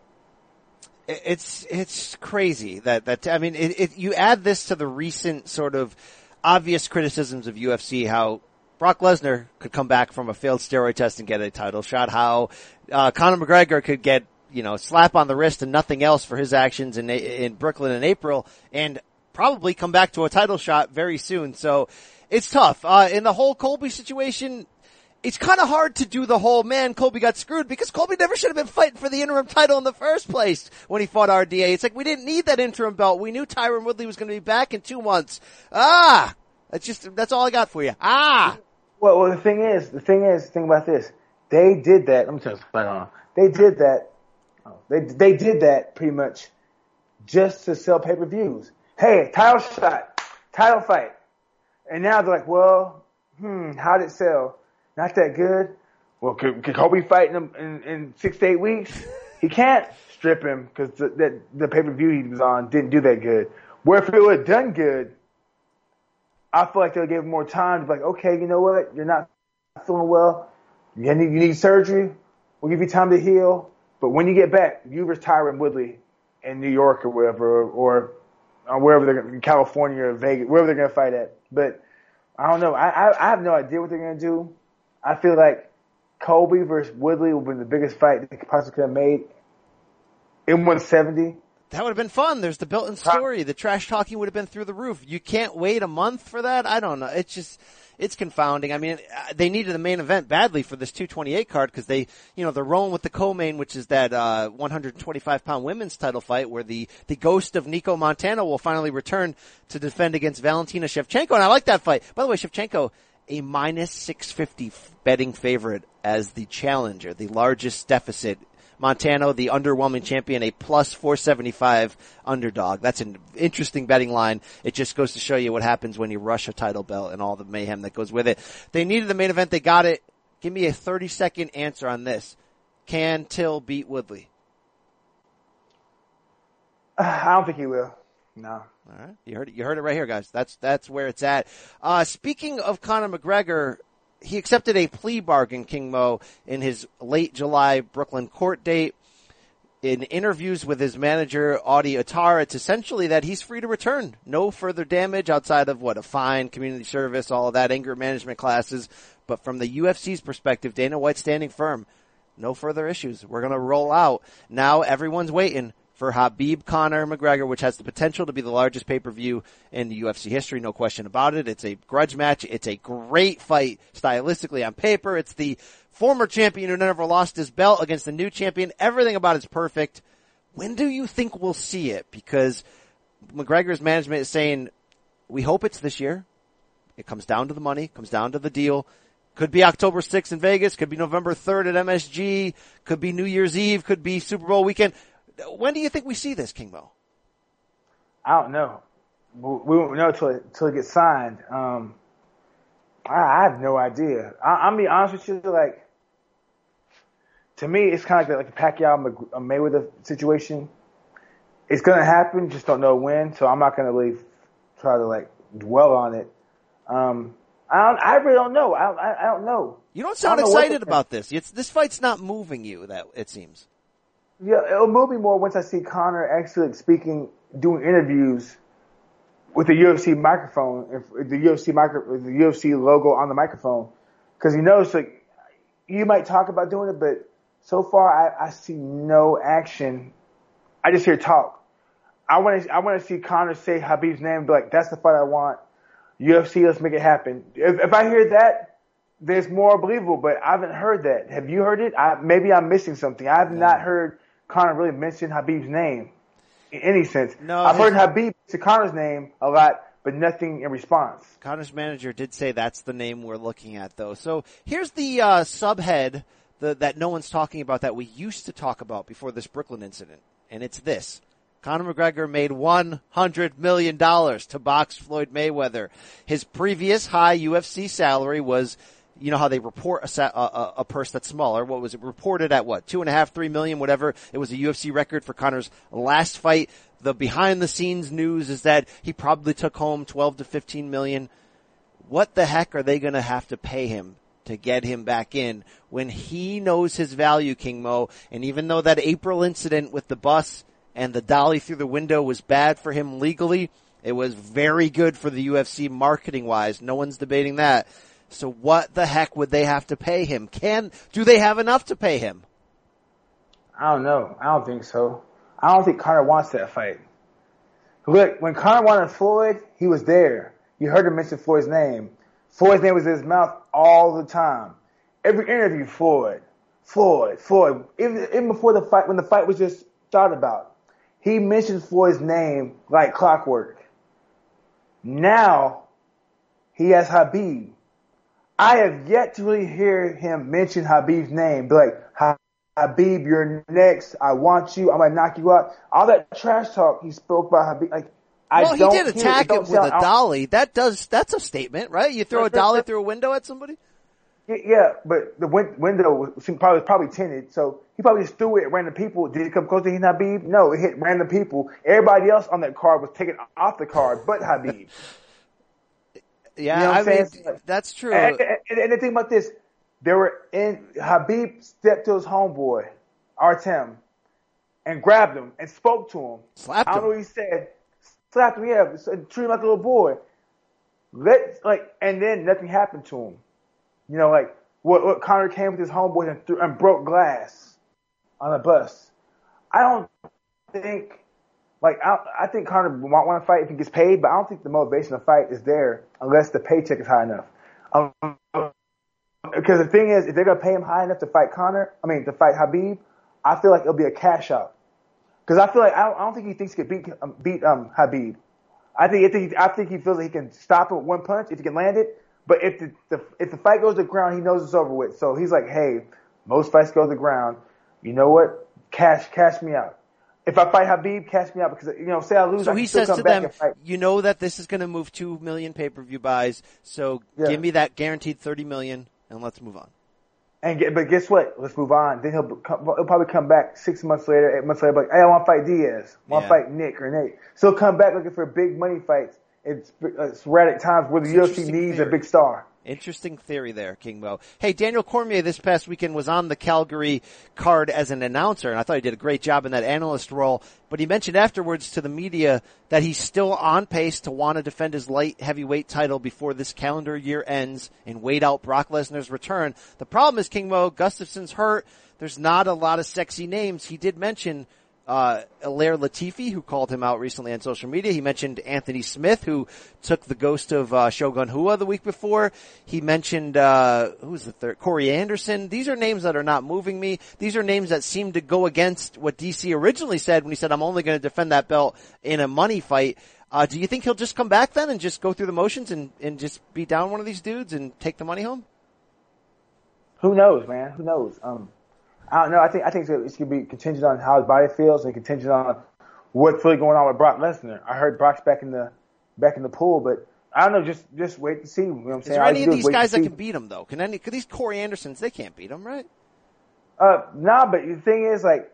It's it's crazy that that I mean it, it, you add this to the recent sort of obvious criticisms of UFC how Brock Lesnar could come back from a failed steroid test and get a title shot how uh, Conor McGregor could get you know slap on the wrist and nothing else for his actions in in Brooklyn in April and probably come back to a title shot very soon so it's tough uh, in the whole Colby situation it's kind of hard to do the whole man Colby got screwed because Colby never should have been fighting for the interim title in the first place when he fought RDA. It's like we didn't need that interim belt. We knew Tyron Woodley was going to be back in two months. Ah, that's just that's all I got for you. Ah. Well, well, the thing is, the thing is, think about this. They did that. Let me tell you something. on. They did that. They they did that pretty much just to sell pay per views. Hey, title shot, title fight, and now they're like, well, hmm, how'd it sell? not that good. Well, could, could Colby fight in, in, in six to eight weeks? (laughs) He can't strip him because the, the, the pay per view he was on didn't do that good. Where if it would have done good, I feel like they'll give him more time to be like, okay, you know what? You're not feeling well. You need, you need surgery. We'll give you time to heal. But when you get back, you retire in Woodley in New York or wherever, or, or wherever they're in California or Vegas, wherever they're going to fight at. But I don't know. I, I, I have no idea what they're going to do. I feel like Colby versus Woodley will be the biggest fight they could possibly could have made in 170. That would have been fun. There's the built-in story. The trash talking would have been through the roof. You can't wait a month for that. I don't know. It's just, it's confounding. I mean, uh, they needed the main event badly for this 228 card because they, you know, they're rolling with the co-main, which is that uh, 125 pound women's title fight where the the ghost of Nicco Montano will finally return to defend against Valentina Shevchenko, and I like that fight. By the way, Shevchenko a minus 650 betting favorite as the challenger, the largest deficit. Montano, the underwhelming champion, a plus 475 underdog. That's an interesting betting line. It just goes to show you what happens when you rush a title belt and all the mayhem that goes with it. They needed the main event. They got it. Give me a 30 second answer on this. Can Till beat Woodley? (sighs) I don't think he will. No. All right. You heard it. You heard it right here, guys. That's, that's where it's at. Uh, speaking of Conor McGregor, he accepted a plea bargain, King Mo, in his late July Brooklyn court date. In interviews with his manager, Audie Attar, it's essentially that he's free to return. No further damage outside of what, a fine, community service, all of that, anger management classes. But from the UFC's perspective, Dana White standing firm. No further issues. We're gonna roll out. Now everyone's waiting for Khabib Conor McGregor, which has the potential to be the largest pay-per-view in UFC history, no question about it. It's a grudge match. It's a great fight stylistically on paper. It's the former champion who never lost his belt against the new champion. Everything about it's perfect. When do you think we'll see it? Because McGregor's management is saying, we hope it's this year. It comes down to the money, comes down to the deal. Could be October 6th in Vegas, could be November 3rd at MSG, could be New Year's Eve, could be Super Bowl weekend when do you think we see this, King Mo? I don't know. We won't know until it, it gets signed. Um, I, I, have no idea. I, will be honest with you. Like, to me, it's kind of like, like the Pacquiao Mayweather situation. It's gonna happen, just don't know when. So I'm not gonna really try to like dwell on it. Um, I don't, I really don't know. I, I, I don't know. You don't sound don't excited about this. It's, this fight's not moving you. That it seems. Yeah, it'll move me more once I see Conor actually speaking, doing interviews with the UFC microphone, if the UFC micro, the UFC logo on the microphone, because you know, like you might talk about doing it, but so far I, I see no action. I just hear talk. I want to I want to see Conor say Khabib's name, be like, "That's the fight I want." UFC, let's make it happen. If, if I hear that, there's more believable. But I haven't heard that. Have you heard it? I, maybe I'm missing something. I have not heard Conor really mention Khabib's name in any sense. No, I've heard Khabib to Conor's name a lot, but nothing in response. Conor's manager did say that's the name we're looking at, though. So here's the uh, subhead the, that no one's talking about that we used to talk about before this Brooklyn incident, and it's this. Conor McGregor made $100 million to box Floyd Mayweather. His previous high UFC salary was, you know how they report a, a, a, purse that's smaller. What was it reported at what? Two and a half, three million, whatever. It was a UFC record for Conor's last fight. The behind the scenes news is that he probably took home 12 to 15 million. What the heck are they going to have to pay him to get him back in when he knows his value, King Mo? And even though that April incident with the bus and the dolly through the window was bad for him legally, it was very good for the UFC marketing wise. No one's debating that. So what the heck would they have to pay him? Can, do they have enough to pay him? I don't know. I don't think so. I don't think Conor wants that fight. Look, when Conor wanted Floyd, he was there. You heard him mention Floyd's name. Floyd's name was in his mouth all the time. Every interview, Floyd, Floyd, Floyd. Even, even before the fight, when the fight was just thought about, he mentioned Floyd's name like clockwork. Now, he has Khabib. I have yet to really hear him mention Khabib's name. Be like, Khabib, you're next. I want you. I'm gonna knock you out. All that trash talk he spoke about Khabib. Like, I well, he did attack him with sound- a dolly. That does, that's a statement, right? You throw a dolly through a window at somebody? Yeah, but the win- window was probably probably tinted, so he probably just threw it at random people. Did it come close to Khabib? No, it hit random people. Everybody else on that card was taken off the card, but Khabib. (laughs) Yeah, You know I mean, saying? that's true. And, and, and the thing about this, they were in Khabib stepped to his homeboy, Artem, and grabbed him and spoke to him. Slapped him. I don't know what he said. Slapped him, yeah. Treat him like a little boy. Let like, and then nothing happened to him. You know, like what, what Conor came with his homeboy and, threw, and broke glass on a bus. I don't think, like, I, I think Conor might want to fight if he gets paid, but I don't think the motivation to fight is there unless the paycheck is high enough. Um, because the thing is, if they're gonna pay him high enough to fight Conor, I mean to fight Khabib, I feel like it'll be a cash out. Because I feel like I don't, I don't think he thinks he can beat um, beat um, Khabib. I think I think I think he feels that he can stop it with one punch if he can land it. But if the, the if the fight goes to the ground, he knows it's over with. So he's like, hey, most fights go to the ground. You know what? Cash cash me out. If I fight Khabib, cash me out because you know, say I lose, So I he still says come to them, you know that this is going to move 2 million pay-per-view buys, so Yeah. give me that guaranteed 30 million and let's move on. And get, but guess what? Let's move on. Then he'll, come, he'll probably come back six months later, eight months later, like, hey, I want to fight Diaz. I want Yeah. to fight Nick or Nate. So he'll come back looking for big money fights. It's sporadic times where the It's UFC needs a big star. Interesting theory there, King Mo. Hey, Daniel Cormier this past weekend was on the Calgary card as an announcer, and I thought he did a great job in that analyst role. But he mentioned afterwards to the media that he's still on pace to want to defend his light heavyweight title before this calendar year ends and wait out Brock Lesnar's return. The problem is, King Mo, Gustafsson's hurt. There's not a lot of sexy names. He did mention uh, Latifi, who called him out recently on social media. He mentioned Anthony Smith, who took the ghost of uh, Shogun Rua the week before. He mentioned uh, who's the third? Corey Anderson. These are names that are not moving me. These are names that seem to go against what DC originally said when he said, "I'm only going to defend that belt in a money fight." Uh, do you think he'll just come back then and just go through the motions and, and just beat down one of these dudes and take the money home? Who knows, man? Who knows? Um, I don't know. I think I think it's going to be contingent on how his body feels and contingent on what's really going on with Brock Lesnar. I heard Brock's back in the back in the pool, but I don't know. Just just wait to see. You know what I'm saying? Is there All any of these guys that can beat him though? Can any? Cause these Corey Andersons, they can't beat him, right? Uh, nah, but the thing is, like,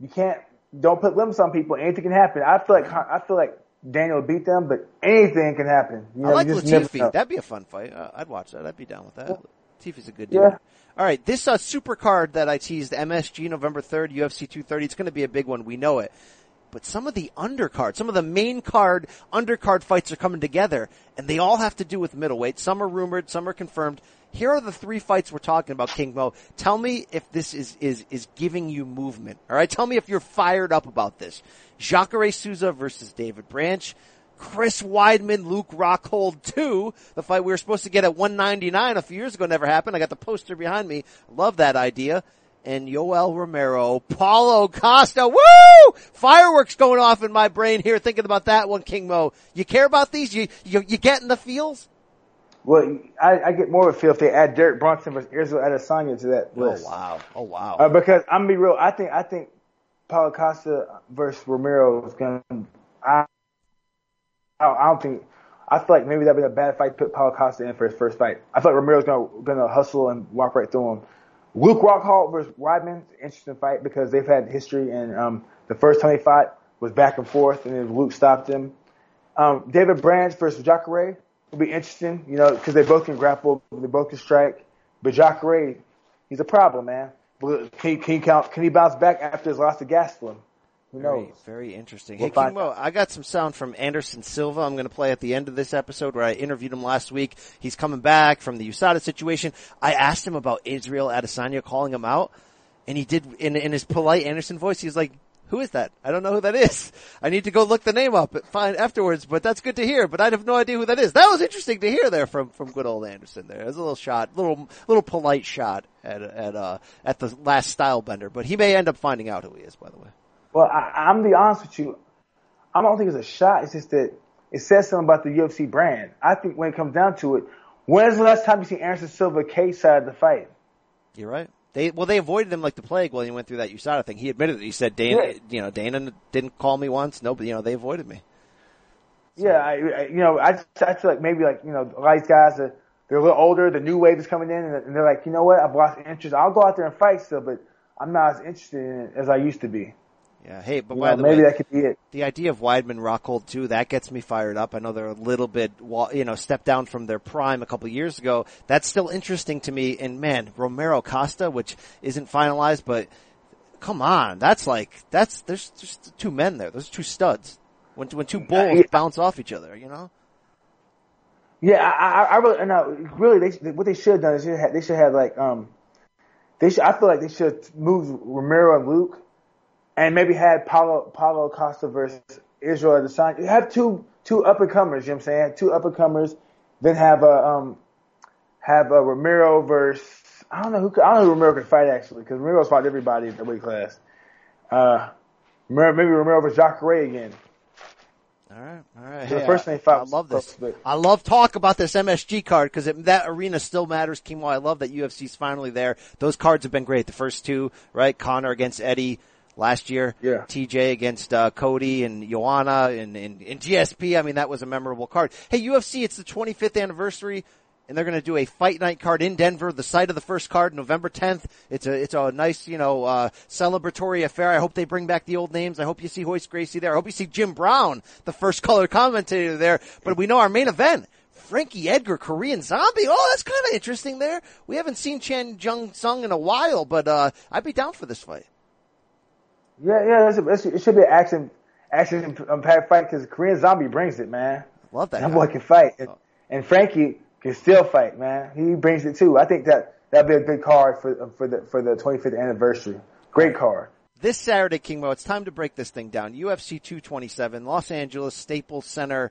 you can't, don't put limits on people. Anything can happen. I feel like, I feel like Daniel beat them, but anything can happen. You know, I like you just never Latifi. That'd be a fun fight. Uh, I'd watch that. I'd be down with that. Latifi's a good dude. Yeah. All right, this uh, super card that I teased, MSG November 3rd, UFC 230, it's going to be a big one. We know it. but some of the undercard, some of the main card undercard fights are coming together and they all have to do with middleweight. Some are rumored, some are confirmed. Here are the three fights we're talking about, King Mo. Tell me if this is, is, is giving you movement. Alright? Tell me if you're fired up about this. Jacare Souza versus David Branch. Chris Weidman, Luke Rockhold 2, the fight we were supposed to get at 199 a few years ago never happened. I got the poster behind me. Love that idea. And Yoel Romero, Paulo Costa, woo! Fireworks going off in my brain here thinking about that one, King Mo. You care about these? You, you, you getting the feels? Well, I, I get more of a feel if they add Derek Brunson versus Israel Adesanya to that list. Oh wow. Oh wow. Uh, because I'm gonna be real, I think I think Paulo Costa versus Romero is gonna. I, I don't think. I feel like maybe that'd be a bad fight to put Paulo Costa in for his first fight. I feel like Romero's gonna gonna hustle and walk right through him. Luke Rockhold versus Weidman, interesting fight because they've had history and um, the first time they fought was back and forth and then Luke stopped him. Um, David Branch versus Jacare will be interesting, you know, because they both can grapple, they both can strike. But Jacare, he's a problem, man. Can he, can he count? Can he bounce back after his loss to Gastelum? Who Very, knows? very interesting. We'll hey, find King I got some sound from Anderson Silva. I'm going to play at the end of this episode where I interviewed him last week. He's coming back from the USADA situation. I asked him about Israel Adesanya calling him out, and he did in, in his polite Anderson voice. He's like, "Who is that? I don't know who that is. (laughs) I need to go look the name up find afterwards." But that's good to hear. But I have no idea who that is. That was interesting to hear there from from good old Anderson. There, it was a little shot, little little polite shot at at uh at the last Stylebender. But he may end up finding out who he is. By the way. Well, I, I'm gonna be honest with you. I don't think it's a shot. It's just that it says something about the UFC brand. I think when it comes down to it, when's the last time you see Anderson Silva cage side the fight? You're right. They well, they avoided him like the plague while he went through that USADA thing. He admitted it. He said, "Dana, Yeah. you know, Dana didn't call me once. Nobody, you know, they avoided me." Yeah, I, I you know, I I feel like maybe like you know, a lot of these guys are they're a little older. The new wave is coming in, and they're like, you know what? I've lost interest. I'll go out there and fight still, but I'm not as interested in it as I used to be. Yeah. Hey, but You by know, the maybe way, that could be it. the idea of Weidman Rockhold too, that gets me fired up. I know they're a little bit, you know, stepped down from their prime a couple years ago. That's still interesting to me. And man, Romero Costa, which isn't finalized, but come on, that's like that's there's just two men there. Those are two studs. When when two bulls yeah. bounce off each other, you know. Yeah, I, I, I really, no, really, they, what they should have done is they should have, they should have like, um, they should, I feel like they should move Romero and Luke and maybe had Paulo, Paulo Costa versus Israel Adesanya. You have two, two up and comers, you know what I'm saying? Two up and comers, then have a, um, have a Romero versus, I don't know who, could- I don't know who Romero could fight actually, because Romero's fought everybody in the weight class. Uh, Romero- maybe Romero versus Jacare again. All right, all right. The Hey, first I, thing I love this. close, I love talk about this MSG card because that arena still matters. Kimo, I love that UFC's finally there. Those cards have been great. The first two, right? Connor against Eddie last year. Yeah. TJ against uh, Cody and Joanna and, and, and GSP. I mean, that was a memorable card. Hey, UFC, it's the 25th anniversary. And they're going to do a fight night card in Denver, the site of the first card, November 10th. It's a it's a nice, you know, uh, celebratory affair. I hope they bring back the old names. I hope you see Royce Gracie there. I hope you see Jim Brown, the first color commentator there. But we know our main event. Frankie Edgar, Korean zombie. Oh, that's kind of interesting there. We haven't seen Chan Jung Sung in a while, but, uh, I'd be down for this fight. Yeah, yeah, a, it's, it should be an action, action um, packed fight because Korean Zombie brings it, man. Love that. That guy. boy can fight, and, oh. and Frankie can still fight, man. He brings it too. I think that that'd be a good card for um, for the for the 25th anniversary. Great card. This Saturday, King Mo, it's time to break this thing down. UFC 227, Los Angeles Staples Center.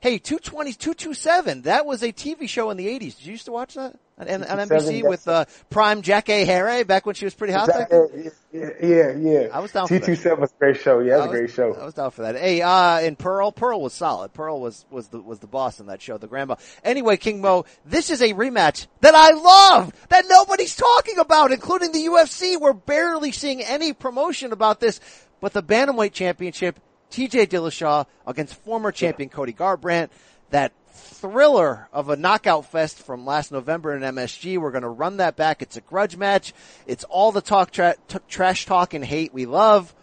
Hey, 220, 227, that was a TV show in the 80s. Did you used to watch that? On, on NBC with, uh, Prime Jackée Harry back when she was pretty hot? Yeah, yeah. I was down for T that. two seven was a great show. Yeah, it was, a great show. I was down for that. Hey, uh, and Pearl, Pearl was solid. Pearl was, was the, was the boss in that show, the grandma. Anyway, King Mo, this is a rematch that I love, that nobody's talking about, including the UFC. We're barely seeing any promotion about this, but the Bantamweight Championship, TJ Dillashaw against former champion Cody Garbrandt, that thriller of a knockout fest from last November in MSG. We're going to run that back. It's a grudge match. It's all the talk, tra- t- trash talk and hate we love.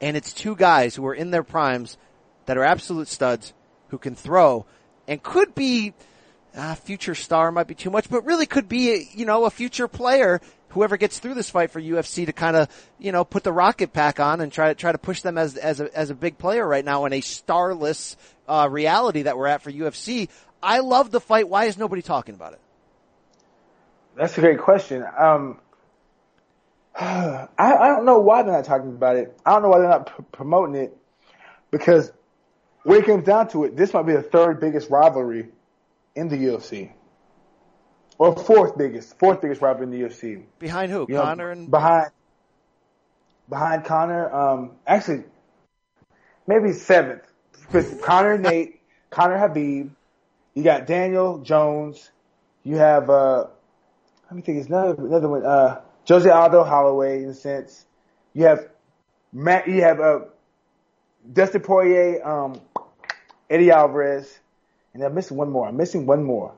And it's two guys who are in their primes that are absolute studs who can throw and could be uh, future star might be too much, but really could be, you know, a future player whoever gets through this fight for UFC to kind of, you know, put the rocket pack on and try to try to push them as as a as a big player right now in a starless uh, reality that we're at for UFC. I love the fight. Why is nobody talking about it? That's a great question. Um, (sighs) I, I don't know why they're not talking about it. I don't know why they're not p- promoting it because when it comes down to it, this might be the third biggest rivalry in the UFC. Or fourth biggest, fourth biggest rivalry in the UFC. Behind who? You know, Conor and behind behind Conor. Um, actually, maybe seventh because Conor, Nate, (laughs) Conor Khabib. You got Daniel Jones. You have uh, let me think. It's another another one. Uh, Jose Aldo Holloway in a sense. You have Matt. You have uh, Dustin Poirier, um, Eddie Alvarez, and I'm missing one more. I'm missing one more.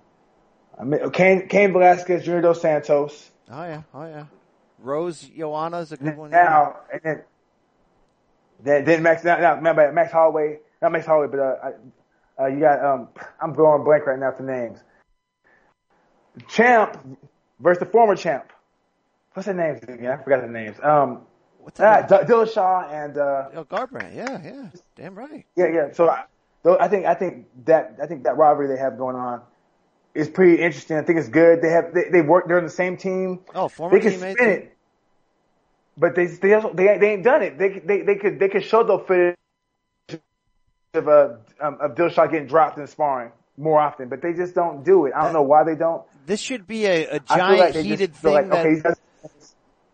I'm, Cain, Cain Velasquez, Junior Dos Santos. Oh yeah, oh yeah. Rose Joanna is a good one. Now and then, then, then Max. Now, now remember Max Holloway, not Max Holloway, but uh, uh, you got um, I'm going blank right now for names. Champ versus the former champ. What's the names again? I forgot the names. Um, What's that? D- Dillashaw and uh, oh, Garbrandt. Yeah, yeah. Damn right. yeah, yeah. So I, I think I think that I think that rivalry they have going on is pretty interesting. I think it's good. They have they, they work. They're on the same team. Oh, former they can teammates. spin it, but they they also, they they ain't done it. They they they could they could show the footage of uh um, of Dillashaw getting dropped in sparring more often, but they just don't do it. I don't know why they don't. This should be a, feel giant like heated thing. like that, okay,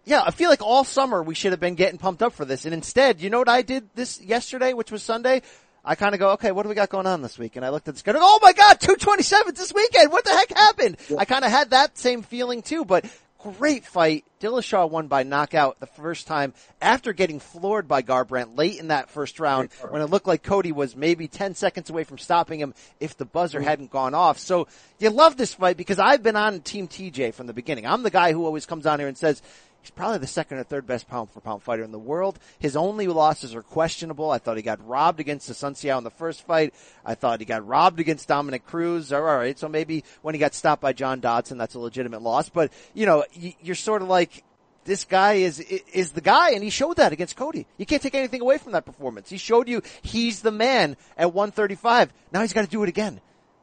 yeah, I feel like all summer we should have been getting pumped up for this, and instead, you know what I did this yesterday, which was Sunday. I kind of go, okay, what do we got going on this week? And I looked at the schedule. Oh my God, 227 this weekend. What the heck happened? I kind of had that same feeling too, but great fight. Dillashaw won by knockout the first time after getting floored by Garbrandt late in that first round when it looked like Cody was maybe 10 seconds away from stopping him if the buzzer mm-hmm. hadn't gone off. So you love this fight because I've been on Team TJ from the beginning. I'm the guy who always comes on here and says, He's probably the second or third best pound for pound fighter in the world. His only losses are questionable. I thought he got robbed against Assunção in the first fight. I thought he got robbed against Dominick Cruz. All right, so maybe when he got stopped by John Dodson, that's a legitimate loss. But you know, you're sort of like this guy is is the guy, and he showed that against Cody. You can't take anything away from that performance. He showed you he's the man at 135. Now he's got to do it again,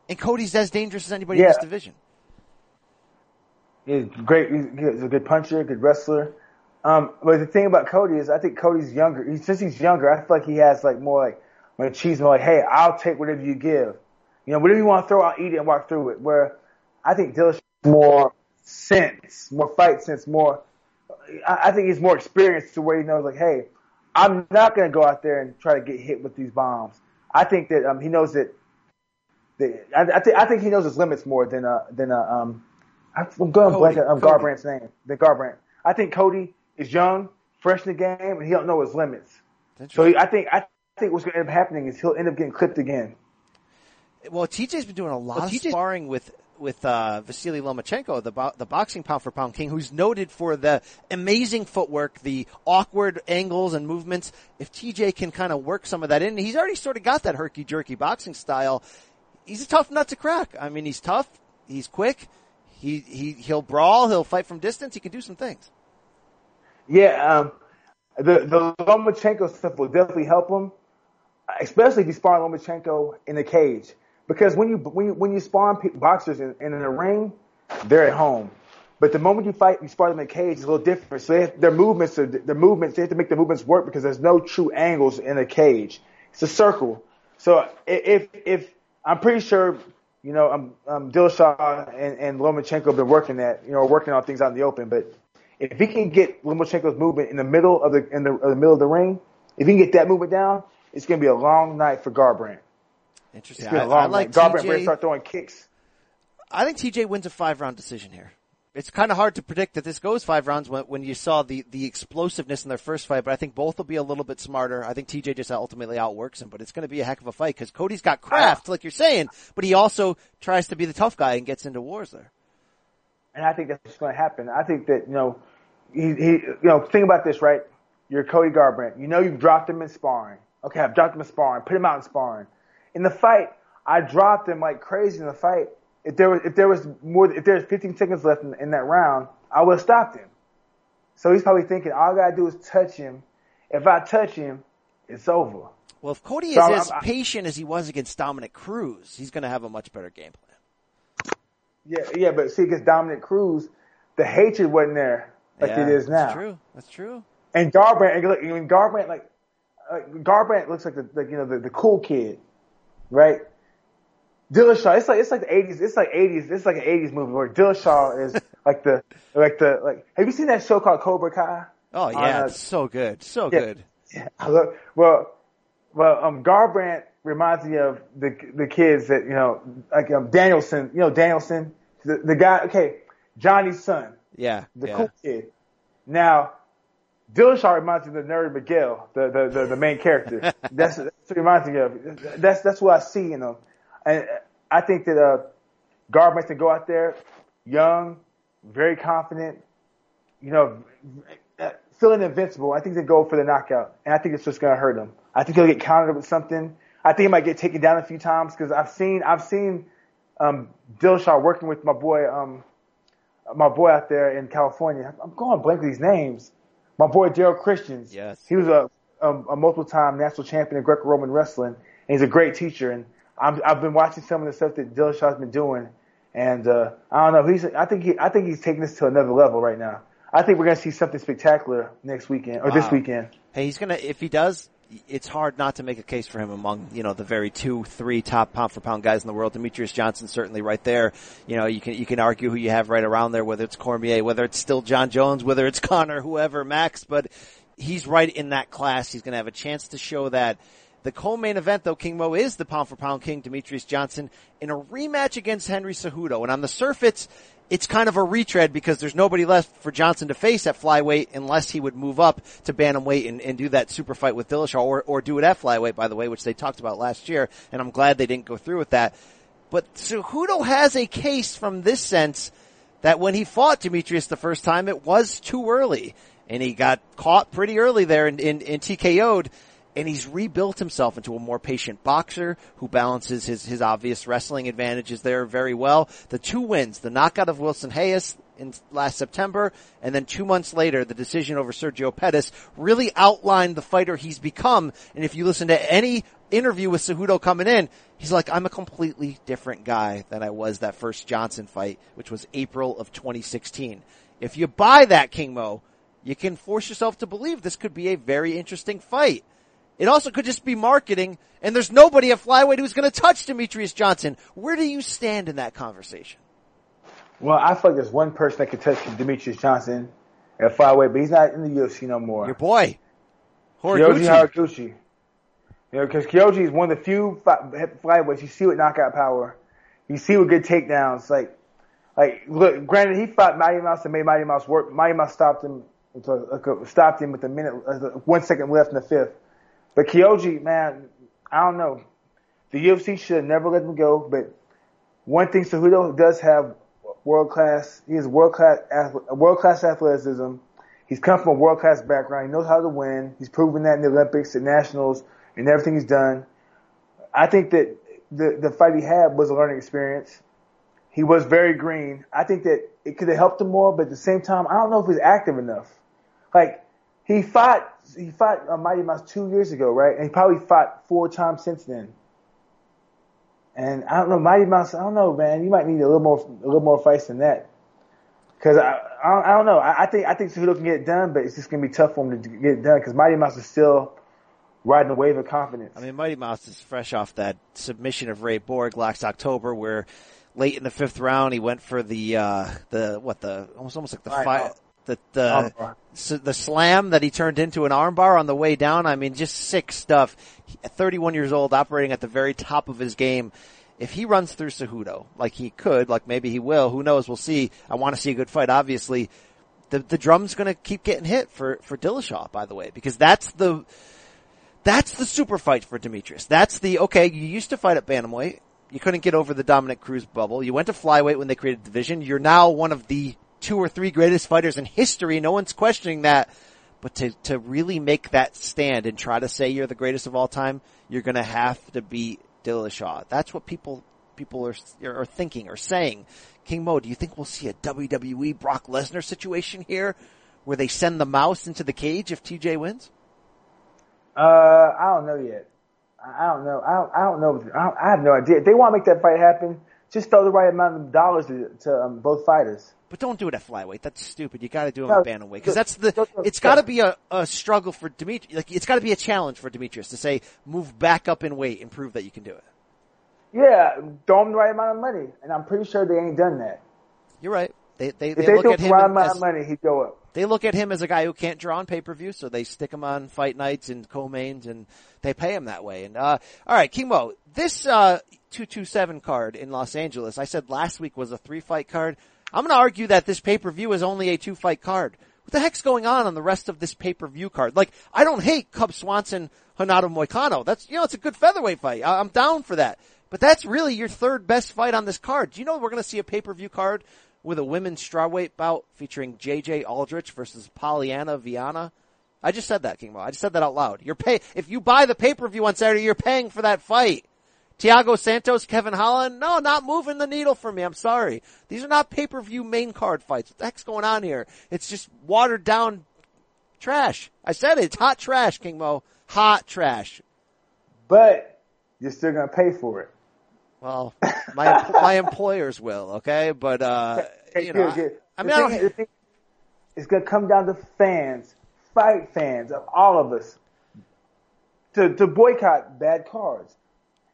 and Cody's as dangerous as anybody in this division. He's great. He's a good puncher, good wrestler. Um, but the thing about Cody is, I think Cody's younger. He, since he's younger, I feel like he has like more like machismo. Like, hey, I'll take whatever you give. You know, whatever you want to throw, I'll eat it and walk through it. Where I think Dillashaw more sense, more fight sense, more. I, I think he's more experienced to where he knows like, hey, I'm not going to go out there and try to get hit with these bombs. I think that um, he knows that. that I, I, think I think he knows his limits more than uh, than uh, um. I'm going blank on um, Cody. Garbrandt's name. The Garbrandt. I think Cody is young, fresh in the game, and he don't know his limits. So he, I think I think what's going to end up happening is he'll end up getting clipped again. Well, TJ's been doing a lot of sparring with with uh, Vasily Lomachenko, the bo- the boxing pound for pound king, who's noted for the amazing footwork, the awkward angles and movements. If TJ can kind of work some of that in, he's already sort of got that herky jerky boxing style. He's a tough nut to crack. I mean, he's tough. He's quick. He he he'll brawl. He'll fight from distance. He can do some things. Yeah, um, the the Lomachenko stuff will definitely help him, especially if you spar Lomachenko in the cage. Because when you when you when you spar boxers in, in a ring, they're at home. But the moment you fight, you spar them in a cage, it's a little different. So have, their movements, are, their movements, they have to make the movements work because there's no true angles in a cage. It's a circle. So if if I'm pretty sure, you know, um, um, Dillashaw and, and Lomachenko have been working that, you know, working on things out in the open. But if he can get Lomachenko's movement in the middle of the in the, the middle of the ring, if he can get that movement down, it's going to be a long night for Garbrandt. Interesting. It's been I, a long I like night. Garbrandt better start throwing kicks. I think TJ wins a five round decision here. It's kind of hard to predict that this goes five rounds when, when you saw the, the explosiveness in their first fight, but I think both will be a little bit smarter. I think TJ just ultimately outworks him, but it's going to be a heck of a fight because Cody's got craft, like you're saying, but he also tries to be the tough guy and gets into wars there. And I think that's going to happen. I think that, you know, he, he, you know, think about this, right? You're Cody Garbrandt. You know you've dropped him in sparring. Okay, I've dropped him in sparring. Put him out in sparring. In the fight, I dropped him like crazy in the fight. If there was, if there was more, if there was 15 seconds left in, in that round, I would have stopped him. So he's probably thinking, all I gotta do is touch him. If I touch him, it's over. Well, if Cody is I'm- as I'm- patient as he was against Dominick Cruz, he's to have a much better game plan. Yeah, yeah, but see, against Dominick Cruz, the hatred wasn't there like yeah, it is now. That's true. That's true. And Garbrandt, and look, I mean, Garbrandt, like, uh, Garbrandt looks like the, like, you know, the, the cool kid, right? Dillashaw, it's like, it's like the 80s, it's like 80s, it's like an 80s movie where Dillashaw is (laughs) like the, like the, like, have you seen that show called Cobra Kai? Oh yeah, uh, it's so good, so yeah. good. Yeah, I love, well, well, um, Garbrandt reminds me of the, the kids that, you know, like, um, Danielson, you know, Danielson, the, the guy, okay, Johnny's son Yeah, the yeah. cool kid. Now, Dillashaw reminds me of the nerd Miguel, the the the, the main character. (laughs) that's, that's what reminds me of. That's that's what I see in him, and I think that uh, Garbrandt can go out there, young, very confident, you know, feeling invincible. I think they go for the knockout, and I think it's just going to hurt him. I think he'll get countered with something. I think he might get taken down a few times because I've seen I've seen um, Dillashaw working with my boy um, my boy out there in California. I'm going blank with these names. My boy Daryl Christians. Yes. He was a, a, a multiple time national champion in Greco-Roman wrestling, and he's a great teacher. And I'm, I've been watching some of the stuff that Dillashaw's been doing, and uh, I don't know. He's I think he I think he's taking this to another level right now. I think we're gonna see something spectacular next weekend or this weekend. Hey, he's gonna if he does. It's hard not to make a case for him among you know the very two, three top pound for pound guys in the world. Demetrious Johnson certainly right there. You know you can you can argue who you have right around there, whether it's Cormier, whether it's still Jon Jones, whether it's (laughs) Conor, whoever, Max, but he's right in that class. He's going to have a chance to show that. The co-main event, though, King Mo is the pound for pound king, Demetrious Johnson, in a rematch against Henry Cejudo. And on the surface, it's kind of a retread because there's nobody left for Johnson to face at flyweight unless he would move up to bantamweight and, and do that super fight with Dillashaw or, or do it at flyweight, by the way, which they talked about last year. And I'm glad they didn't go through with that. But Cejudo has a case from this sense that when he fought Demetrious the first time, it was too early. And he got caught pretty early there and, and, and TKO'd. And he's rebuilt himself into a more patient boxer who balances his, his obvious wrestling advantages there very well. The two wins, the knockout of Wilson Reis in last September, and then two months later, the decision over Sergio Pettis really outlined the fighter he's become. And if you listen to any interview with Cejudo coming in, he's like, I'm a completely different guy than I was that first Johnson fight, which was April of 2016. If you buy that, King Mo, you can force yourself to believe this could be a very interesting fight. It also could just be marketing, and there's nobody at flyweight who's going to touch Demetrious Johnson. Where do you stand in that conversation? Well, I feel like there's one person that could touch Demetrious Johnson at flyweight, but he's not in the UFC no more. Your boy, Kyoji Horiguchi. You know, because Kyoji is one of the few flyweights you see with knockout power. You see with good takedowns. Like, like look. Granted, he fought Mighty Mouse and made Mighty Mouse work. Mighty Mouse stopped him. uh, Stopped him with a minute, uh, one second left in the fifth. But Kyoji, man, I don't know. The UFC should never let him go. But one thing Cejudo does have world class. He has world class world class athleticism. He's come from a world class background. He knows how to win. He's proven that in the Olympics, the nationals, and everything he's done. I think that the the fight he had was a learning experience. He was very green. I think that it could have helped him more, but at the same time, I don't know if he's active enough. Like he fought, he fought uh, Mighty Mouse two years ago, right? And he probably fought four times since then. And I don't know, Mighty Mouse. I don't know, man. You might need a little more, a little more fights than that. Because I, I, don't, I don't know. I, I think I think Cejudo can get it done, but it's just gonna be tough for him to get it done because Mighty Mouse is still riding the wave of confidence. I mean, Mighty Mouse is fresh off that submission of Ray Borg last October, where late in the fifth round he went for the uh, the what the almost almost like the Right, fi- uh, the the armbar. s the slam that he turned into an armbar on the way down. I mean, just sick stuff. 31 years old, operating at the very top of his game. If he runs through Cejudo like he could, like maybe he will, who knows? We'll see. I want to see a good fight, obviously. The the drum's going to keep getting hit for for Dillashaw, by the way, because that's the that's the super fight for Demetrious. That's the, okay, you used to fight at Bantamweight. You couldn't get over the Dominick Cruz bubble. You went to flyweight when they created the division. You're now one of the two or three greatest fighters in history. No one's questioning that. But to, to really make that stand and try to say you're the greatest of all time, you're gonna have to beat Dillashaw. That's what people, people are, are thinking or saying. King Mo, do you think we'll see a WWE Brock Lesnar situation here? where they send the mouse into the cage if TJ wins? Uh, I don't know yet. I I don't know. I don't, I don't know. I, don't, I have no idea. If they want to make that fight happen, just throw the right amount of dollars to, to um, both fighters. But don't do it at flyweight. That's stupid. You got to do it No, at bantamweight because that's the. no, no, It's got to be a, a struggle for Dimitri. Like it's got to be a challenge for Demetrious to say move back up in weight and prove that you can do it. Yeah, throw them the right amount of money, and I'm pretty sure they ain't done that. You're right. They they, they they, look at him right amount as, of money, he'd go up. they look at him as a guy who can't draw on pay per view, so they stick him on fight nights and co-mains, and they pay him that way. And uh, all right, Kimo, this uh, two two seven card in Los Angeles, I said last week was a three fight card. I'm going to argue that this pay per view is only a two fight card. What the heck's going on on the rest of this pay per view card? Like, I don't hate Cub Swanson, Renato Moicano. That's you know, it's a good featherweight fight. I- I'm down for that. But that's really your third best fight on this card. Do you know we're going to see a pay per view card with a women's strawweight bout featuring JJ Aldrich versus Polyana Viana? I just said that, King Mo. I just said that out loud. You're pay if you buy the pay per view on Saturday, you're paying for that fight. Thiago Santos, Kevin Holland, no, not moving the needle for me. I'm sorry. These are not pay per view main card fights. What the heck's going on here? It's just watered down trash. I said it. It's hot trash, King Mo. Hot trash. But you're still gonna pay for it. Well, my (laughs) my employers will, okay? But uh, you know. I, I mean, I don't. is- it's gonna come down to fans, fight fans of all of us, to to boycott bad cards.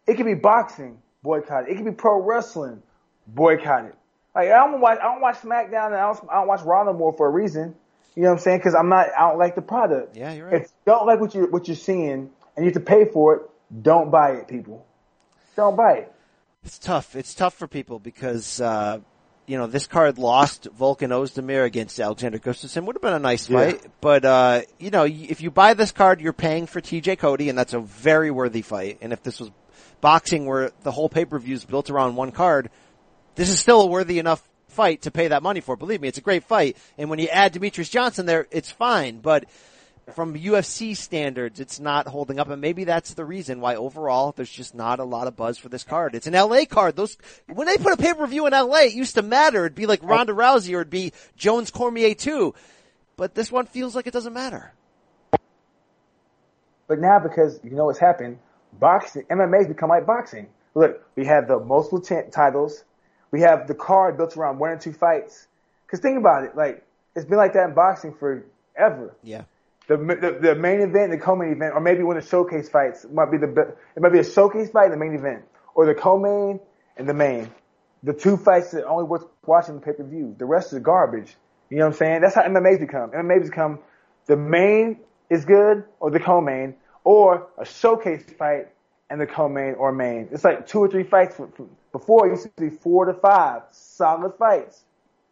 It could be boxing, boycott it. It could be pro wrestling, boycott it. Like I don't watch, I don't watch SmackDown and I don't, I don't watch Raw no more for a reason. You know what I'm saying? Because I'm not, I don't like the product. Yeah, you're right. If you don't like what you what you're seeing and you have to pay for it, don't buy it, people. Don't buy it. It's tough. It's tough for people because, uh, you know, this card lost Volkan Oezdemir against Alexander Gustafsson. Would have been a nice Yeah. fight. But, uh, you know, if you buy this card, you're paying for TJ Cody and that's a very worthy fight. And if this was boxing where the whole pay-per-view is built around one card, this is still a worthy enough fight to pay that money for. Believe me, it's a great fight. And when you add Demetrious Johnson there, it's fine. But from UFC standards, it's not holding up, and maybe that's the reason why overall there's just not a lot of buzz for this card. It's an LA card. Those when they put a pay per view in LA, it used to matter. It'd be like oh. Ronda Rousey or it'd be Jones Cormier too, but this one feels like it doesn't matter. But now, because you know what's happened, boxing, MMA's become like boxing. Look, we have the multiple t- titles. We have the card built around one or two fights. Cause think about it, like, it's been like that in boxing forever. Yeah, The, the, the main event, the co-main event, or maybe one of the showcase fights might be the, it might be a showcase fight and the main event. Or the co-main and the main. The two fights that are only worth watching the pay-per-view. The rest is garbage. You know what I'm saying? That's how MMA's become. MMA's become the main is good or the co-main or a showcase fight and the co-main or main. It's like two or three fights. For, for- before it used to be four to five solid fights.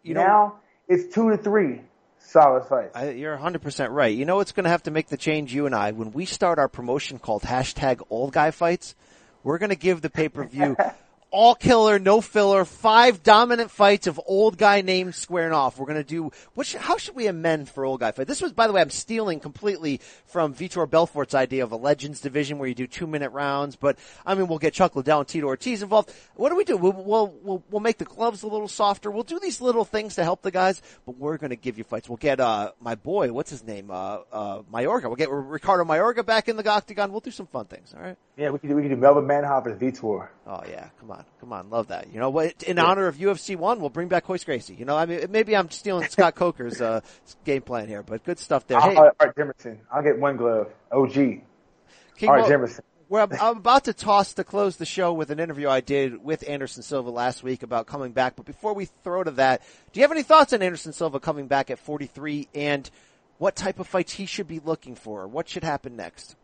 You know- now it's two to three solid fights. I, you're 100% right. You know what's going to have to make the change, you and I, when we start our promotion called hashtag old guy fights, we're going to give the pay-per-view (laughs) all killer, no filler, five dominant fights of old guy names squaring off. We're going to do, what should, how should we amend for old guy fight? This was, by the way, I'm stealing completely from Vitor Belfort's idea of a legends division where you do two minute rounds, but I mean, we'll get Chuck Liddell and Tito Ortiz involved. What do we do? We'll, we'll, we'll, we'll make the gloves a little softer. We'll do these little things to help the guys, but we're going to give you fights. We'll get, uh, my boy, what's his name? Uh, uh, Mayorga. We'll get Ricardo Mayorga back in the octagon. We'll do some fun things. All right. yeah, we could do, we could do Melvin Manhoff as Vitor. Oh yeah, come on, come on, love that. You know what? In honor of UFC one, we'll bring back Royce Gracie. You know, I mean, maybe I'm stealing Scott (laughs) Coker's uh, game plan here, but good stuff there. Hey, I'll, Art Jimerson. I'll get one glove. OG. King Art Mo, Jimerson. we're, I'm, (laughs) I'm about to toss to close the show with an interview I did with Anderson Silva last week about coming back. But before we throw to that, do you have any thoughts on Anderson Silva coming back at 43 and what type of fights he should be looking for? What should happen next?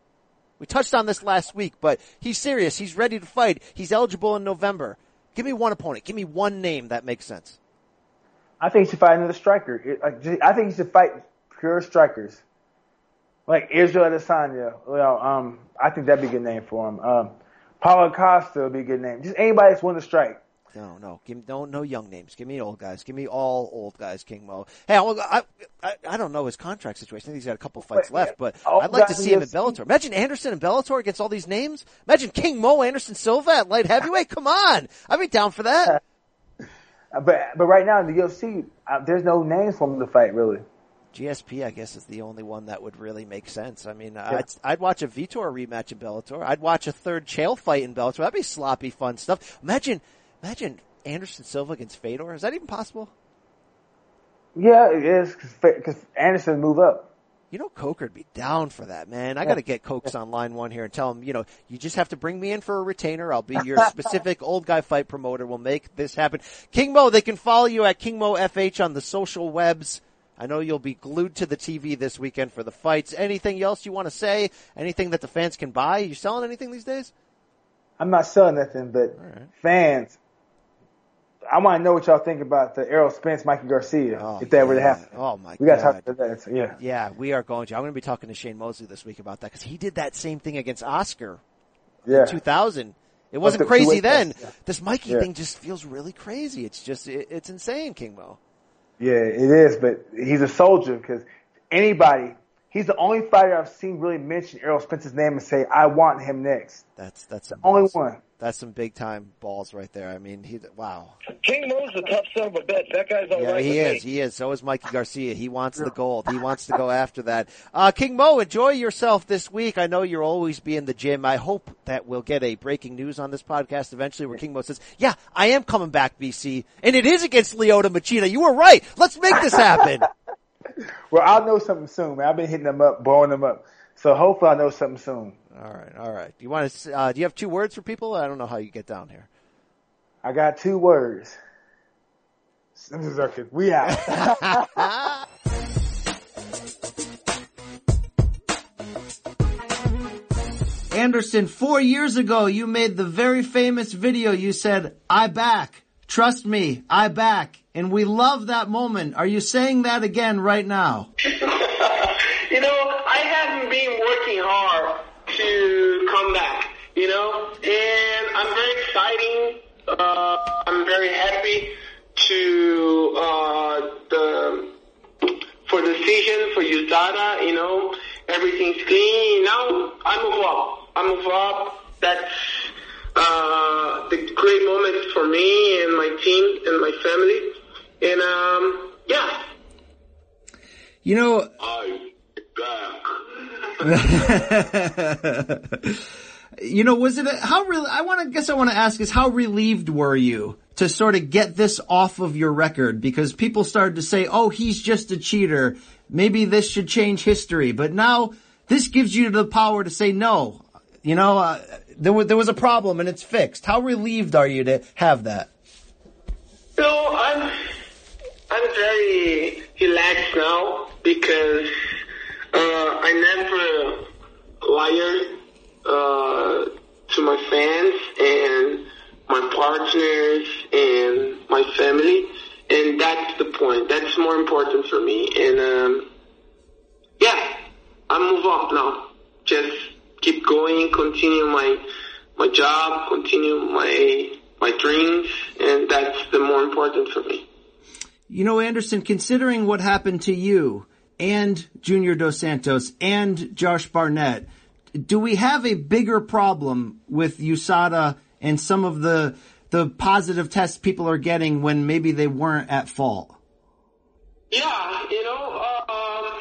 We touched on this last week, but he's serious. He's ready to fight. He's eligible in November. Give me one opponent. Give me one name that makes sense. I think he should fight another striker. I think he should fight pure strikers. Like Israel Adesanya. Well, um, I think that'd be a good name for him. Um, Paulo Costa would be a good name. Just anybody that's willing to strike. No, no, give me, don't no young names. Give me old guys. Give me all old guys. King Mo. Hey, I, I, I, don't know his contract situation. I think he's got a couple fights left, but I'd like to see him in. Bellator. Imagine Anderson and Bellator against all these names. Imagine King Mo, Anderson Silva at light heavyweight. Come on, I'd be down for that. (laughs) But but right now in the UFC, uh, there's no names for him to fight really. GSP, I guess, is the only one that would really make sense. I mean, I'd, I'd watch a Vitor rematch in Bellator. I'd watch a third Chael fight in Bellator. That'd be sloppy, fun stuff. Imagine, imagine Anderson Silva against Fedor. Is that even possible? Yeah, it is because Anderson move up. You know, Coker'd be down for that, man. I got to get Cokes on line one here and tell him, you know, you just have to bring me in for a retainer. I'll be your (laughs) specific old guy fight promoter. We'll make this happen. King Mo, they can follow you at King Mo FH on the social webs. I know you'll be glued to the TV this weekend for the fights. Anything else you want to say? Anything that the fans can buy? You selling anything these days? I'm not selling nothing, but right. fans, I want to know what y'all think about the Errol Spence, Mikey Garcia, Oh, if that were to happen. Oh my We got to God. talk about that. So, yeah. Yeah, we are going to. I'm going to be talking to Shane Mosley this week about that because he did that same thing against Oscar Yeah. in 2000. It wasn't the crazy then. yeah. This Mikey Yeah. thing just feels really crazy. It's just, it, it's insane, King Mo. Yeah, it is, but he's a soldier because anybody, he's the only fighter I've seen really mention Errol Spence's name and say, I want him next. That's, that's some Only one. That's some big time balls right there. I mean, he, wow. King Mo's a tough son of a bitch. That guy's all Yeah, right he with is. me. He is. So is Mikey Garcia. He wants the gold. He wants to go after that. Uh, King Mo, enjoy yourself this week. I know you'll always be in the gym. I hope that we'll get a breaking news on this podcast eventually where King Mo says, yeah, I am coming back, BC. And it is against Lyoto Machida. You were right. Let's make this happen. (laughs) Well, I'll know something soon, man. I've been hitting them up, blowing them up. So hopefully I'll know something soon. All right. All right. Do you want to, uh, do you have two words for people? I don't know how you get down here. I got two words. This is okay. We out. (laughs) Anderson, four years ago, you made the very famous video. You said, I back. Trust me, I back. And we love that moment. Are you saying that again right now? (laughs) You know, I haven't been working hard to come back, you know, and I'm very exciting. Uh, I'm very happy to, uh, the, for the season, for USADA, you know, everything's clean. Now I move up. I move up. That's, uh, the great moment for me and my team and my family. And, um, yeah. You know, I'm back. (laughs) (laughs) you know, was it a, how really, I want to guess I want to ask is how relieved were you to sort of get this off of your record? Because people started to say, oh, he's just a cheater. Maybe this should change history. But now this gives you the power to say no. You know, uh, there was, there was a problem and it's fixed. How relieved are you to have that? No, I'm I'm very relaxed now because uh, I never lied uh, to my fans and my partners and my family, and that's the point. That's more important for me. And um, yeah, I move up now. Just keep going, continue my my job, continue my my dreams, and that's the more important for me. You know, Anderson, considering what happened to you and Junior Dos Santos and Josh Barnett, do we have a bigger problem with USADA and some of the the positive tests people are getting when maybe they weren't at fault? Yeah, you know, uh,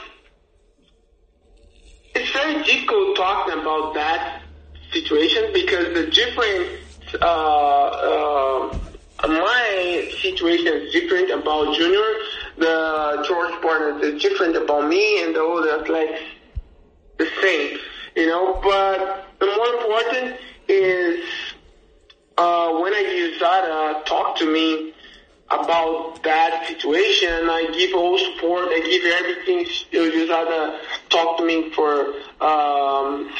it's very difficult talking about that situation because the different, uh, uh, my situation is different about Junior. The Josh Barnett is different about me and the other athletes the same, you know, but the more important is, uh, when I USADA talk to me about that situation, I give all support, I give everything, USADA talk to me for, um,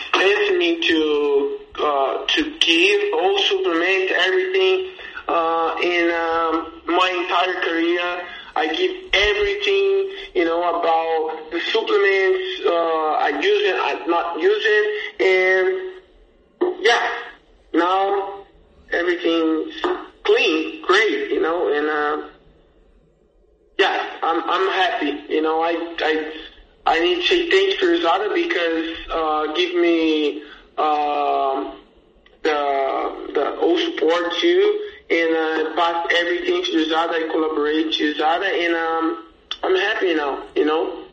me to, uh, to give all supplement, everything, uh, in, um, my entire career. I give everything, you know, about the supplements, uh, I use it, I not it, and yeah, now everything's clean, great, you know, and uh, yeah, I'm I'm happy, you know. I I I need to say thanks for USADA because uh, give me um, the the all support too, and uh, pass everything to USADA, I collaborate to USADA, and um, I'm happy now, you know.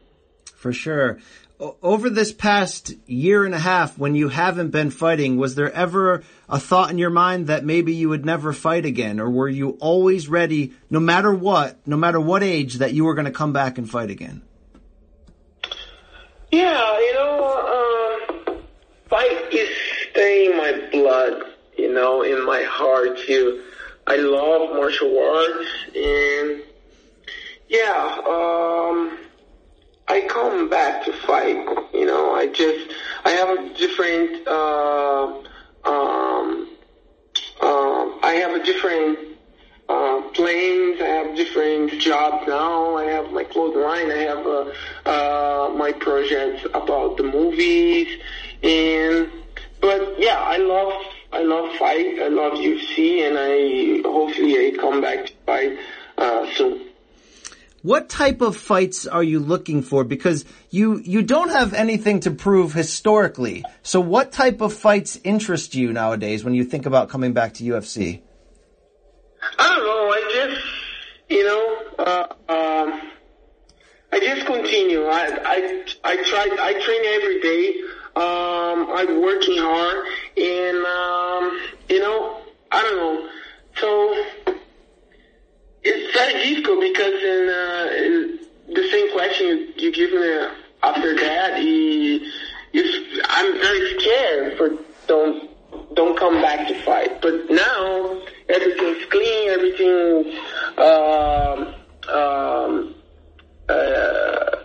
For sure. O- over this past year and a half, when you haven't been fighting, was there ever a thought in your mind that maybe you would never fight again? Or were you always ready, no matter what, no matter what age, that you were going to come back and fight again? Yeah, you know, um, fight is staying in my blood, you know, in my heart too. I love martial arts and yeah, um, I come back to fight, you know, I just, I have a different, uh, um, um, I have a different uh, planes. I have different jobs now. I have my clothing line. I have uh, uh, my projects about the movies, and but yeah, I love I love fight. I love UFC, and I hopefully I come back to fight uh, soon. What type of fights are you looking for? Because you, you don't have anything to prove historically. So what type of fights interest you nowadays when you think about coming back to UFC? I don't know. I just, you know, uh, um, I just continue. I, I, I try. I train every day. Um, I'm working hard, and um, you know, I don't know. So it's very difficult because in, uh, in the same question you, give me after that, he, I'm very scared for don't don't come back to fight. But now everything's clean, everything's um, um, uh,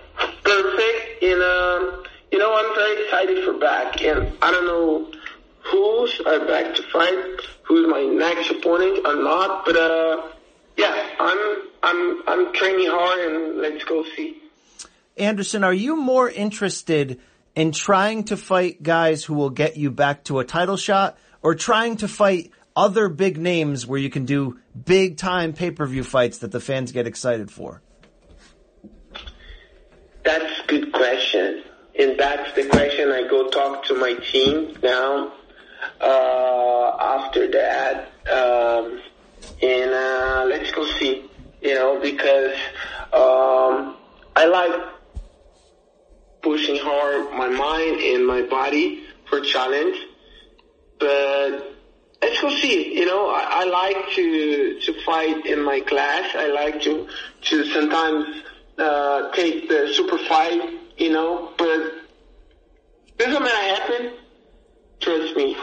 perfect, and um, you know I'm very excited for back. And I don't know who's are back to fight, who's my next opponent or not, but uh, yeah, I'm I'm I'm training hard, and let's go see. Anderson, are you more interested in trying to fight guys who will get you back to a title shot or trying to fight other big names where you can do big time pay per view fights that the fans get excited for? That's a good question. And that's the question I go talk to my team now. Uh, after that, um, and uh, let's go see, you know, because um, I like pushing hard my mind and my body for challenge. But let's go see. You know, I, I like to to fight in my class. I like to to sometimes uh, take the super fight. You know, but doesn't matter happen. Trust me.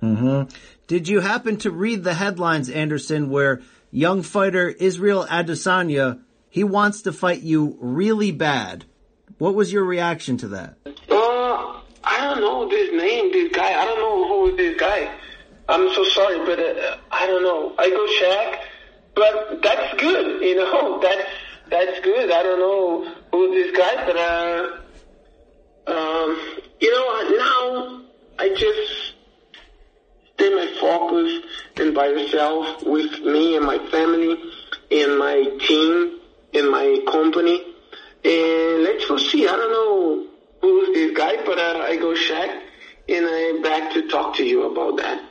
hmm Did you happen to read the headlines, Anderson, where young fighter Israel Adesanya he wants to fight you really bad? What was your reaction to that? Uh, I don't know this name, this guy. I don't know who is this guy. I'm so sorry, but uh, I don't know. I go check, but that's good. You know, (laughs) that's that's good. I don't know who this guy, but uh, um, you know, now I just stay my focus and by yourself with me and my family and my team and my company. And let's go see. I don't know who's this guy, but uh, I go check and I'm back to talk to you about that.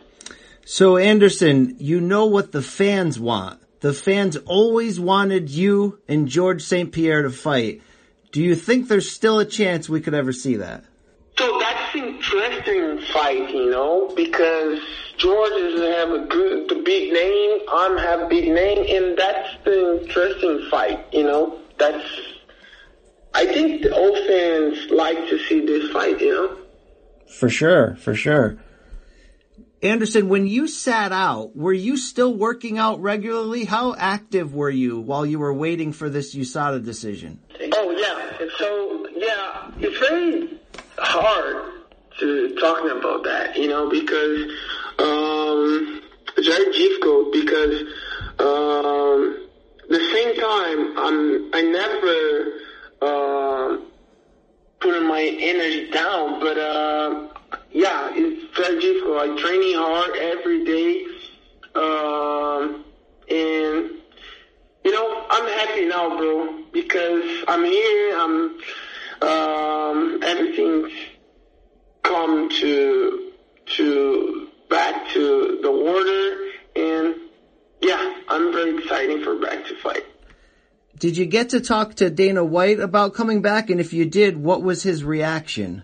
So Anderson, you know what the fans want. The fans always wanted you and Georges St. Pierre to fight. Do you think there's still a chance we could ever see that? So that's interesting fight, you know, because George is have a good, the big name. I'm have a big name, and that's the interesting fight, you know. That's I think the old fans like to see this fight, you know. For sure, for sure. Anderson, when you sat out, were you still working out regularly? How active were you while you were waiting for this USADA decision? Oh yeah, so yeah, it's very hard to talking about that, you know, because um, it's very difficult because um, the same time I'm I never uh, putting my energy down, but uh, yeah, it's very difficult. I'm training hard every day, um, and you know I'm happy now, bro, because I'm here. I'm um, everything's come to to back to the order, and yeah, I'm very excited for back to fight. Did you get to talk to Dana White about coming back? And if you did, what was his reaction?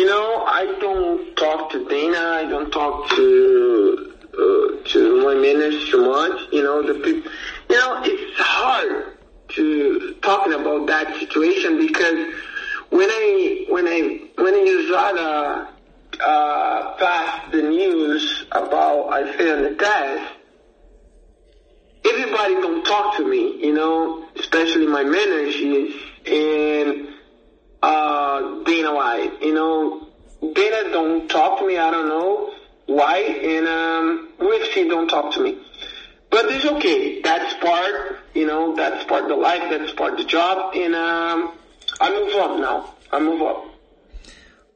You know, I don't talk to Dana. I don't talk to uh, to my minister much. You know, the people. You know, it's hard to talking about that situation because when I when I when I USADA uh, passed the news about I failed the test, everybody don't talk to me. You know, especially my managers and uh, Dana White. You know, Dana don't talk to me. I don't know why, and um, UFC don't talk to me. But it's okay. That's part, you know, that's part of the life. That's part of the job, and um, I move up now. I move up.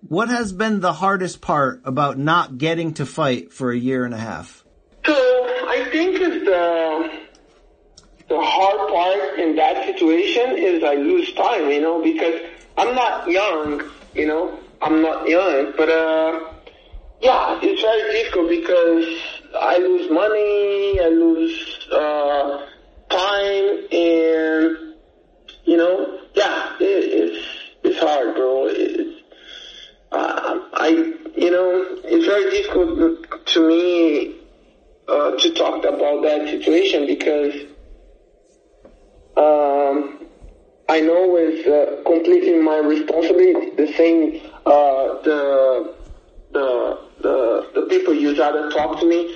What has been the hardest part about not getting to fight for a year and a half? So I think is the the hard part in that situation is I lose time, you know, because I'm not young, you know, I'm not young, but uh, yeah, it's very difficult because I lose money, I lose uh, time, and you know, yeah, it, it's it's hard, bro. It's uh, I, you know, it's very difficult to me uh, to talk about that situation because um, I know it's uh, completely my responsibility. The same, uh, the the the the people you gotta talk to me.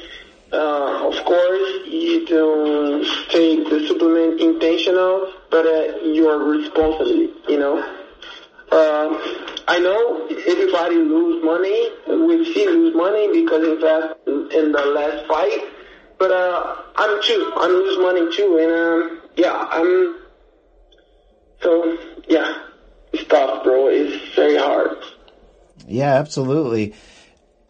Uh, of course, you don't take the supplement intentional, but uh, you are responsible. You know. Uh, I know everybody lose money. We see lose money because invest in the last fight. But uh, I'm too. I'm lose money too, and um, yeah, I'm. So yeah, it's tough, bro. It's very hard. Yeah, absolutely.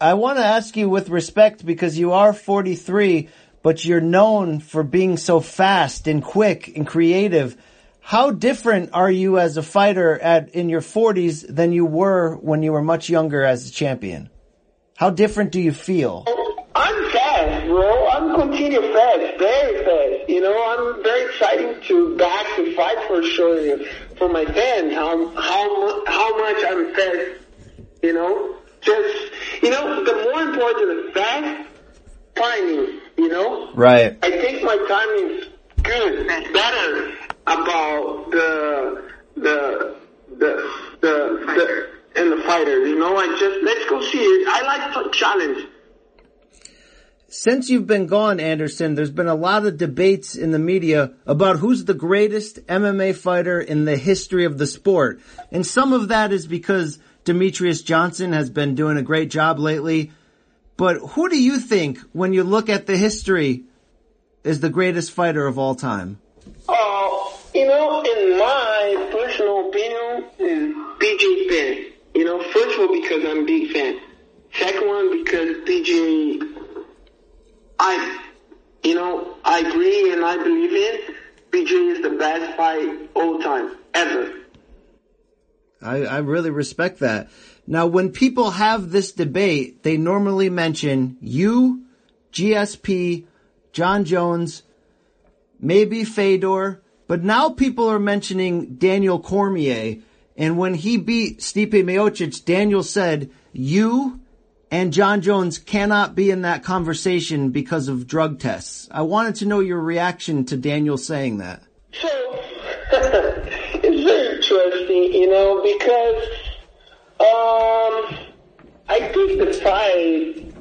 I want to ask you with respect because you are 43, but you're known for being so fast and quick and creative. How different are you as a fighter at in your 40s than you were when you were much younger as a champion? How different do you feel? I'm fast, bro. I'm continue fast, very fast. Very exciting to back to fight for sure for my fans. How how how much I'm fast. You know, just you know, the more important is fast timing. You know, Right. I think my timing is good, better about the the the the, the and the fighters. You know, I just let's go see it. I like to challenge. Since you've been gone, Anderson, there's been a lot of debates in the media about who's the greatest MMA fighter in the history of the sport. And some of that is because Demetrious Johnson has been doing a great job lately. But who do you think, when you look at the history, is the greatest fighter of all time? Uh, you know, in my personal opinion, is BJ Penn. You know, first of all, because I'm a big fan. Second one, because BJ, I, you know, I agree and I believe in. BJ is the best fight all time, ever. I, I really respect that. Now, when people have this debate, they normally mention you, GSP, Jon Jones, maybe Fedor, but now people are mentioning Daniel Cormier. And when he beat Stipe Miocic, Daniel said, you and Jon Jones cannot be in that conversation because of drug tests. I wanted to know your reaction to Daniel saying that. So (laughs) it's very interesting, you know, because um, I think the fight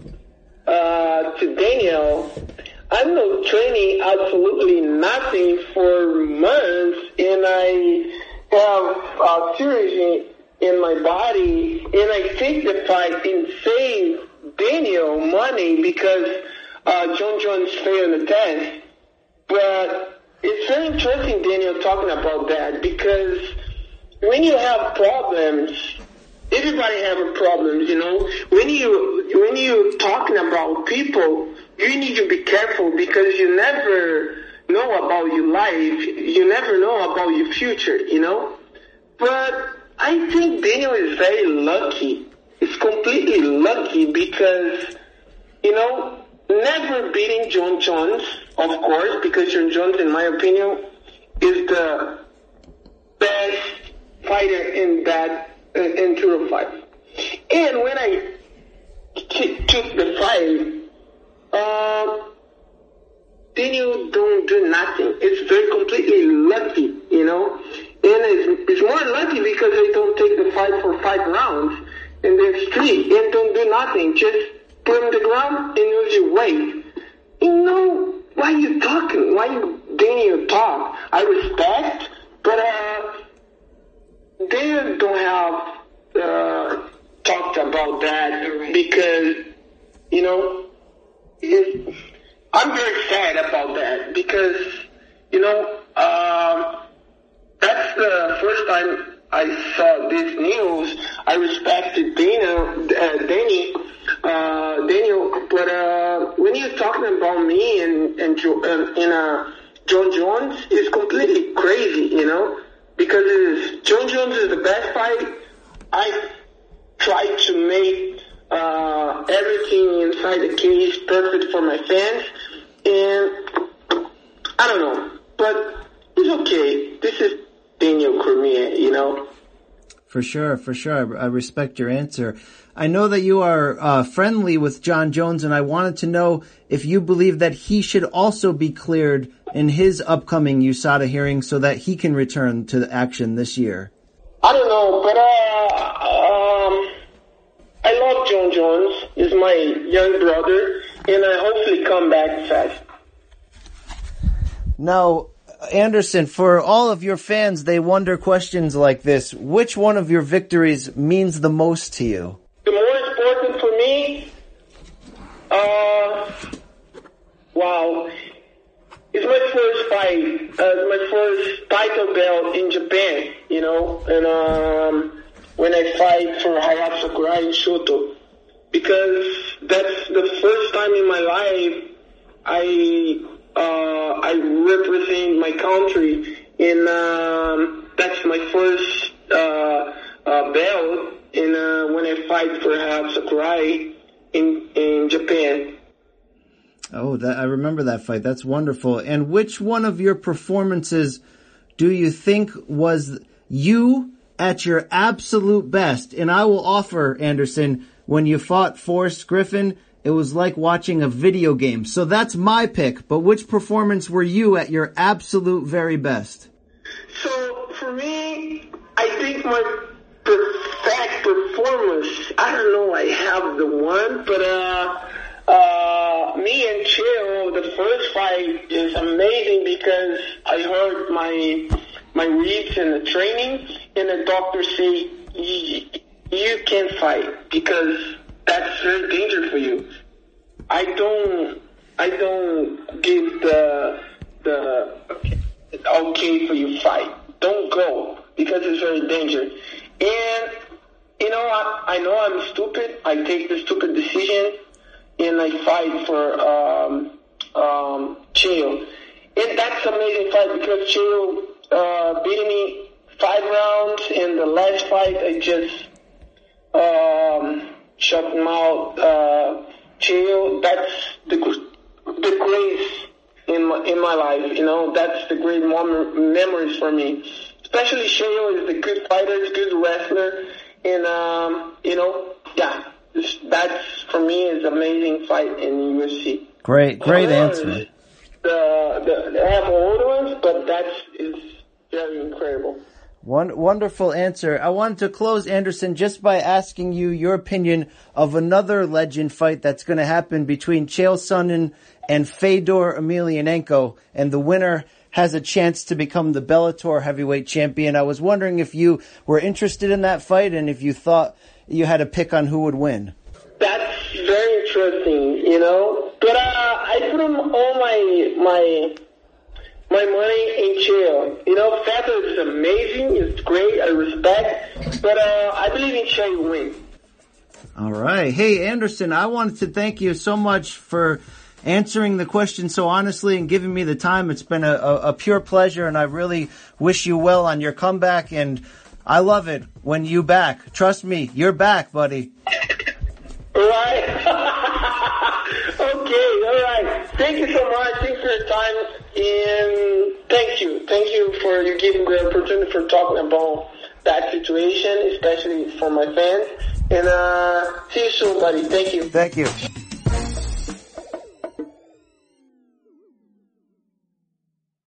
uh, to Daniel, I'm not training absolutely nothing for months, and I have uh, surgery in my body, and I take the fight and save Daniel money because uh, Jon Jones failed the test. But it's very interesting, Daniel, talking about that because when you have problems, everybody have problems, you know. When you when you talking about people, you need to be careful because you never know about your life. You never know about your future, you know. But I think Daniel is very lucky. It's completely lucky because, you know, never beating Jon Jones, of course, because Jon Jones, in my opinion, is the best fighter in that uh, in 205. And when I t- took the fight, um, Daniel don't do nothing. It's very completely lucky, you know. And it's, it's more lucky because they don't take the fight for five rounds and they're street and don't do nothing. Just put on the ground and use your weight. You know, why you talking? Why you Daniel talk? I respect, but uh, they don't have uh, talked about that because you know it, I'm very sad about that because you know um, that's the first time I saw this news. I respected Dana, uh, Danny, uh, Daniel, but uh, when you're talking about me and and jo- uh, and uh, Jon Jones, it's completely crazy, you know, because Jon Jones is the best fight. I try to make uh, everything inside the cage perfect for my fans, and I don't know, but it's okay. This is Daniel Cormier, you know. For sure, for sure. I, I respect your answer. I know that you are uh, friendly with Jon Jones, and I wanted to know if you believe that he should also be cleared in his upcoming USADA hearing so that he can return to the action this year. I don't know, but uh, um, I love Jon Jones. He's my young brother, and I hopefully come back fast. Now, Anderson, for all of your fans, they wonder questions like this. Which one of your victories means the most to you? The more important for me, uh, wow, it's my first fight, uh, my first title belt in Japan, you know, and um, when I fight for Hayato Sakurai in Shooto, because that's the first time in my life I I represent my country, and um, that's my first uh, uh, belt. And uh, when I fight for Hayato Sakurai in in Japan. Oh, that, I remember that fight. That's wonderful. And which one of your performances do you think was you at your absolute best? And I will offer, Anderson, when you fought Forrest Griffin, it was like watching a video game. So that's my pick. But which performance were you at your absolute very best? So for me, I think my perfect performance. I don't know. I have the one, but uh, uh, me and Chael, the first fight is amazing because I heard my my reads in the training, and the doctor say you, you can't fight because that's very dangerous for you. I don't I don't give the the okay for you fight. Don't go because it's very dangerous. And you know I, I know I'm stupid. I take the stupid decision and I fight for um um Chael. And that's amazing fight because Chael uh beat me five rounds in the last fight I just um shut him out uh Chael, that's the the grace in my in my life. You know, that's the great mom- memories for me. Especially Chael is a good fighter, is good wrestler, and um, you know, yeah, that's for me is amazing fight in UFC. Great, great answer. The, the I have older ones, but that's is very incredible. One wonderful answer. I wanted to close, Anderson, just by asking you your opinion of another legend fight that's going to happen between Chael Sonnen and Fedor Emelianenko, and the winner has a chance to become the Bellator heavyweight champion. I was wondering if you were interested in that fight and if you thought you had a pick on who would win. That's very interesting, you know. But uh, I put all my my my money in Chael. You know, Fedor is amazing. It's great. I respect. But uh, I believe in Chael win. All right. Hey, Anderson, I wanted to thank you so much for answering the question so honestly and giving me the time. It's been a, a, a pure pleasure and I really wish you well on your comeback and I love it when you back. Trust me, you're back, buddy. Right. (laughs) okay, all right. Thank you so much. Thanks for your time and thank you. thank you for you giving the opportunity for talking about that situation, especially for my fans. And uh, see you soon, buddy. Thank you. Thank you.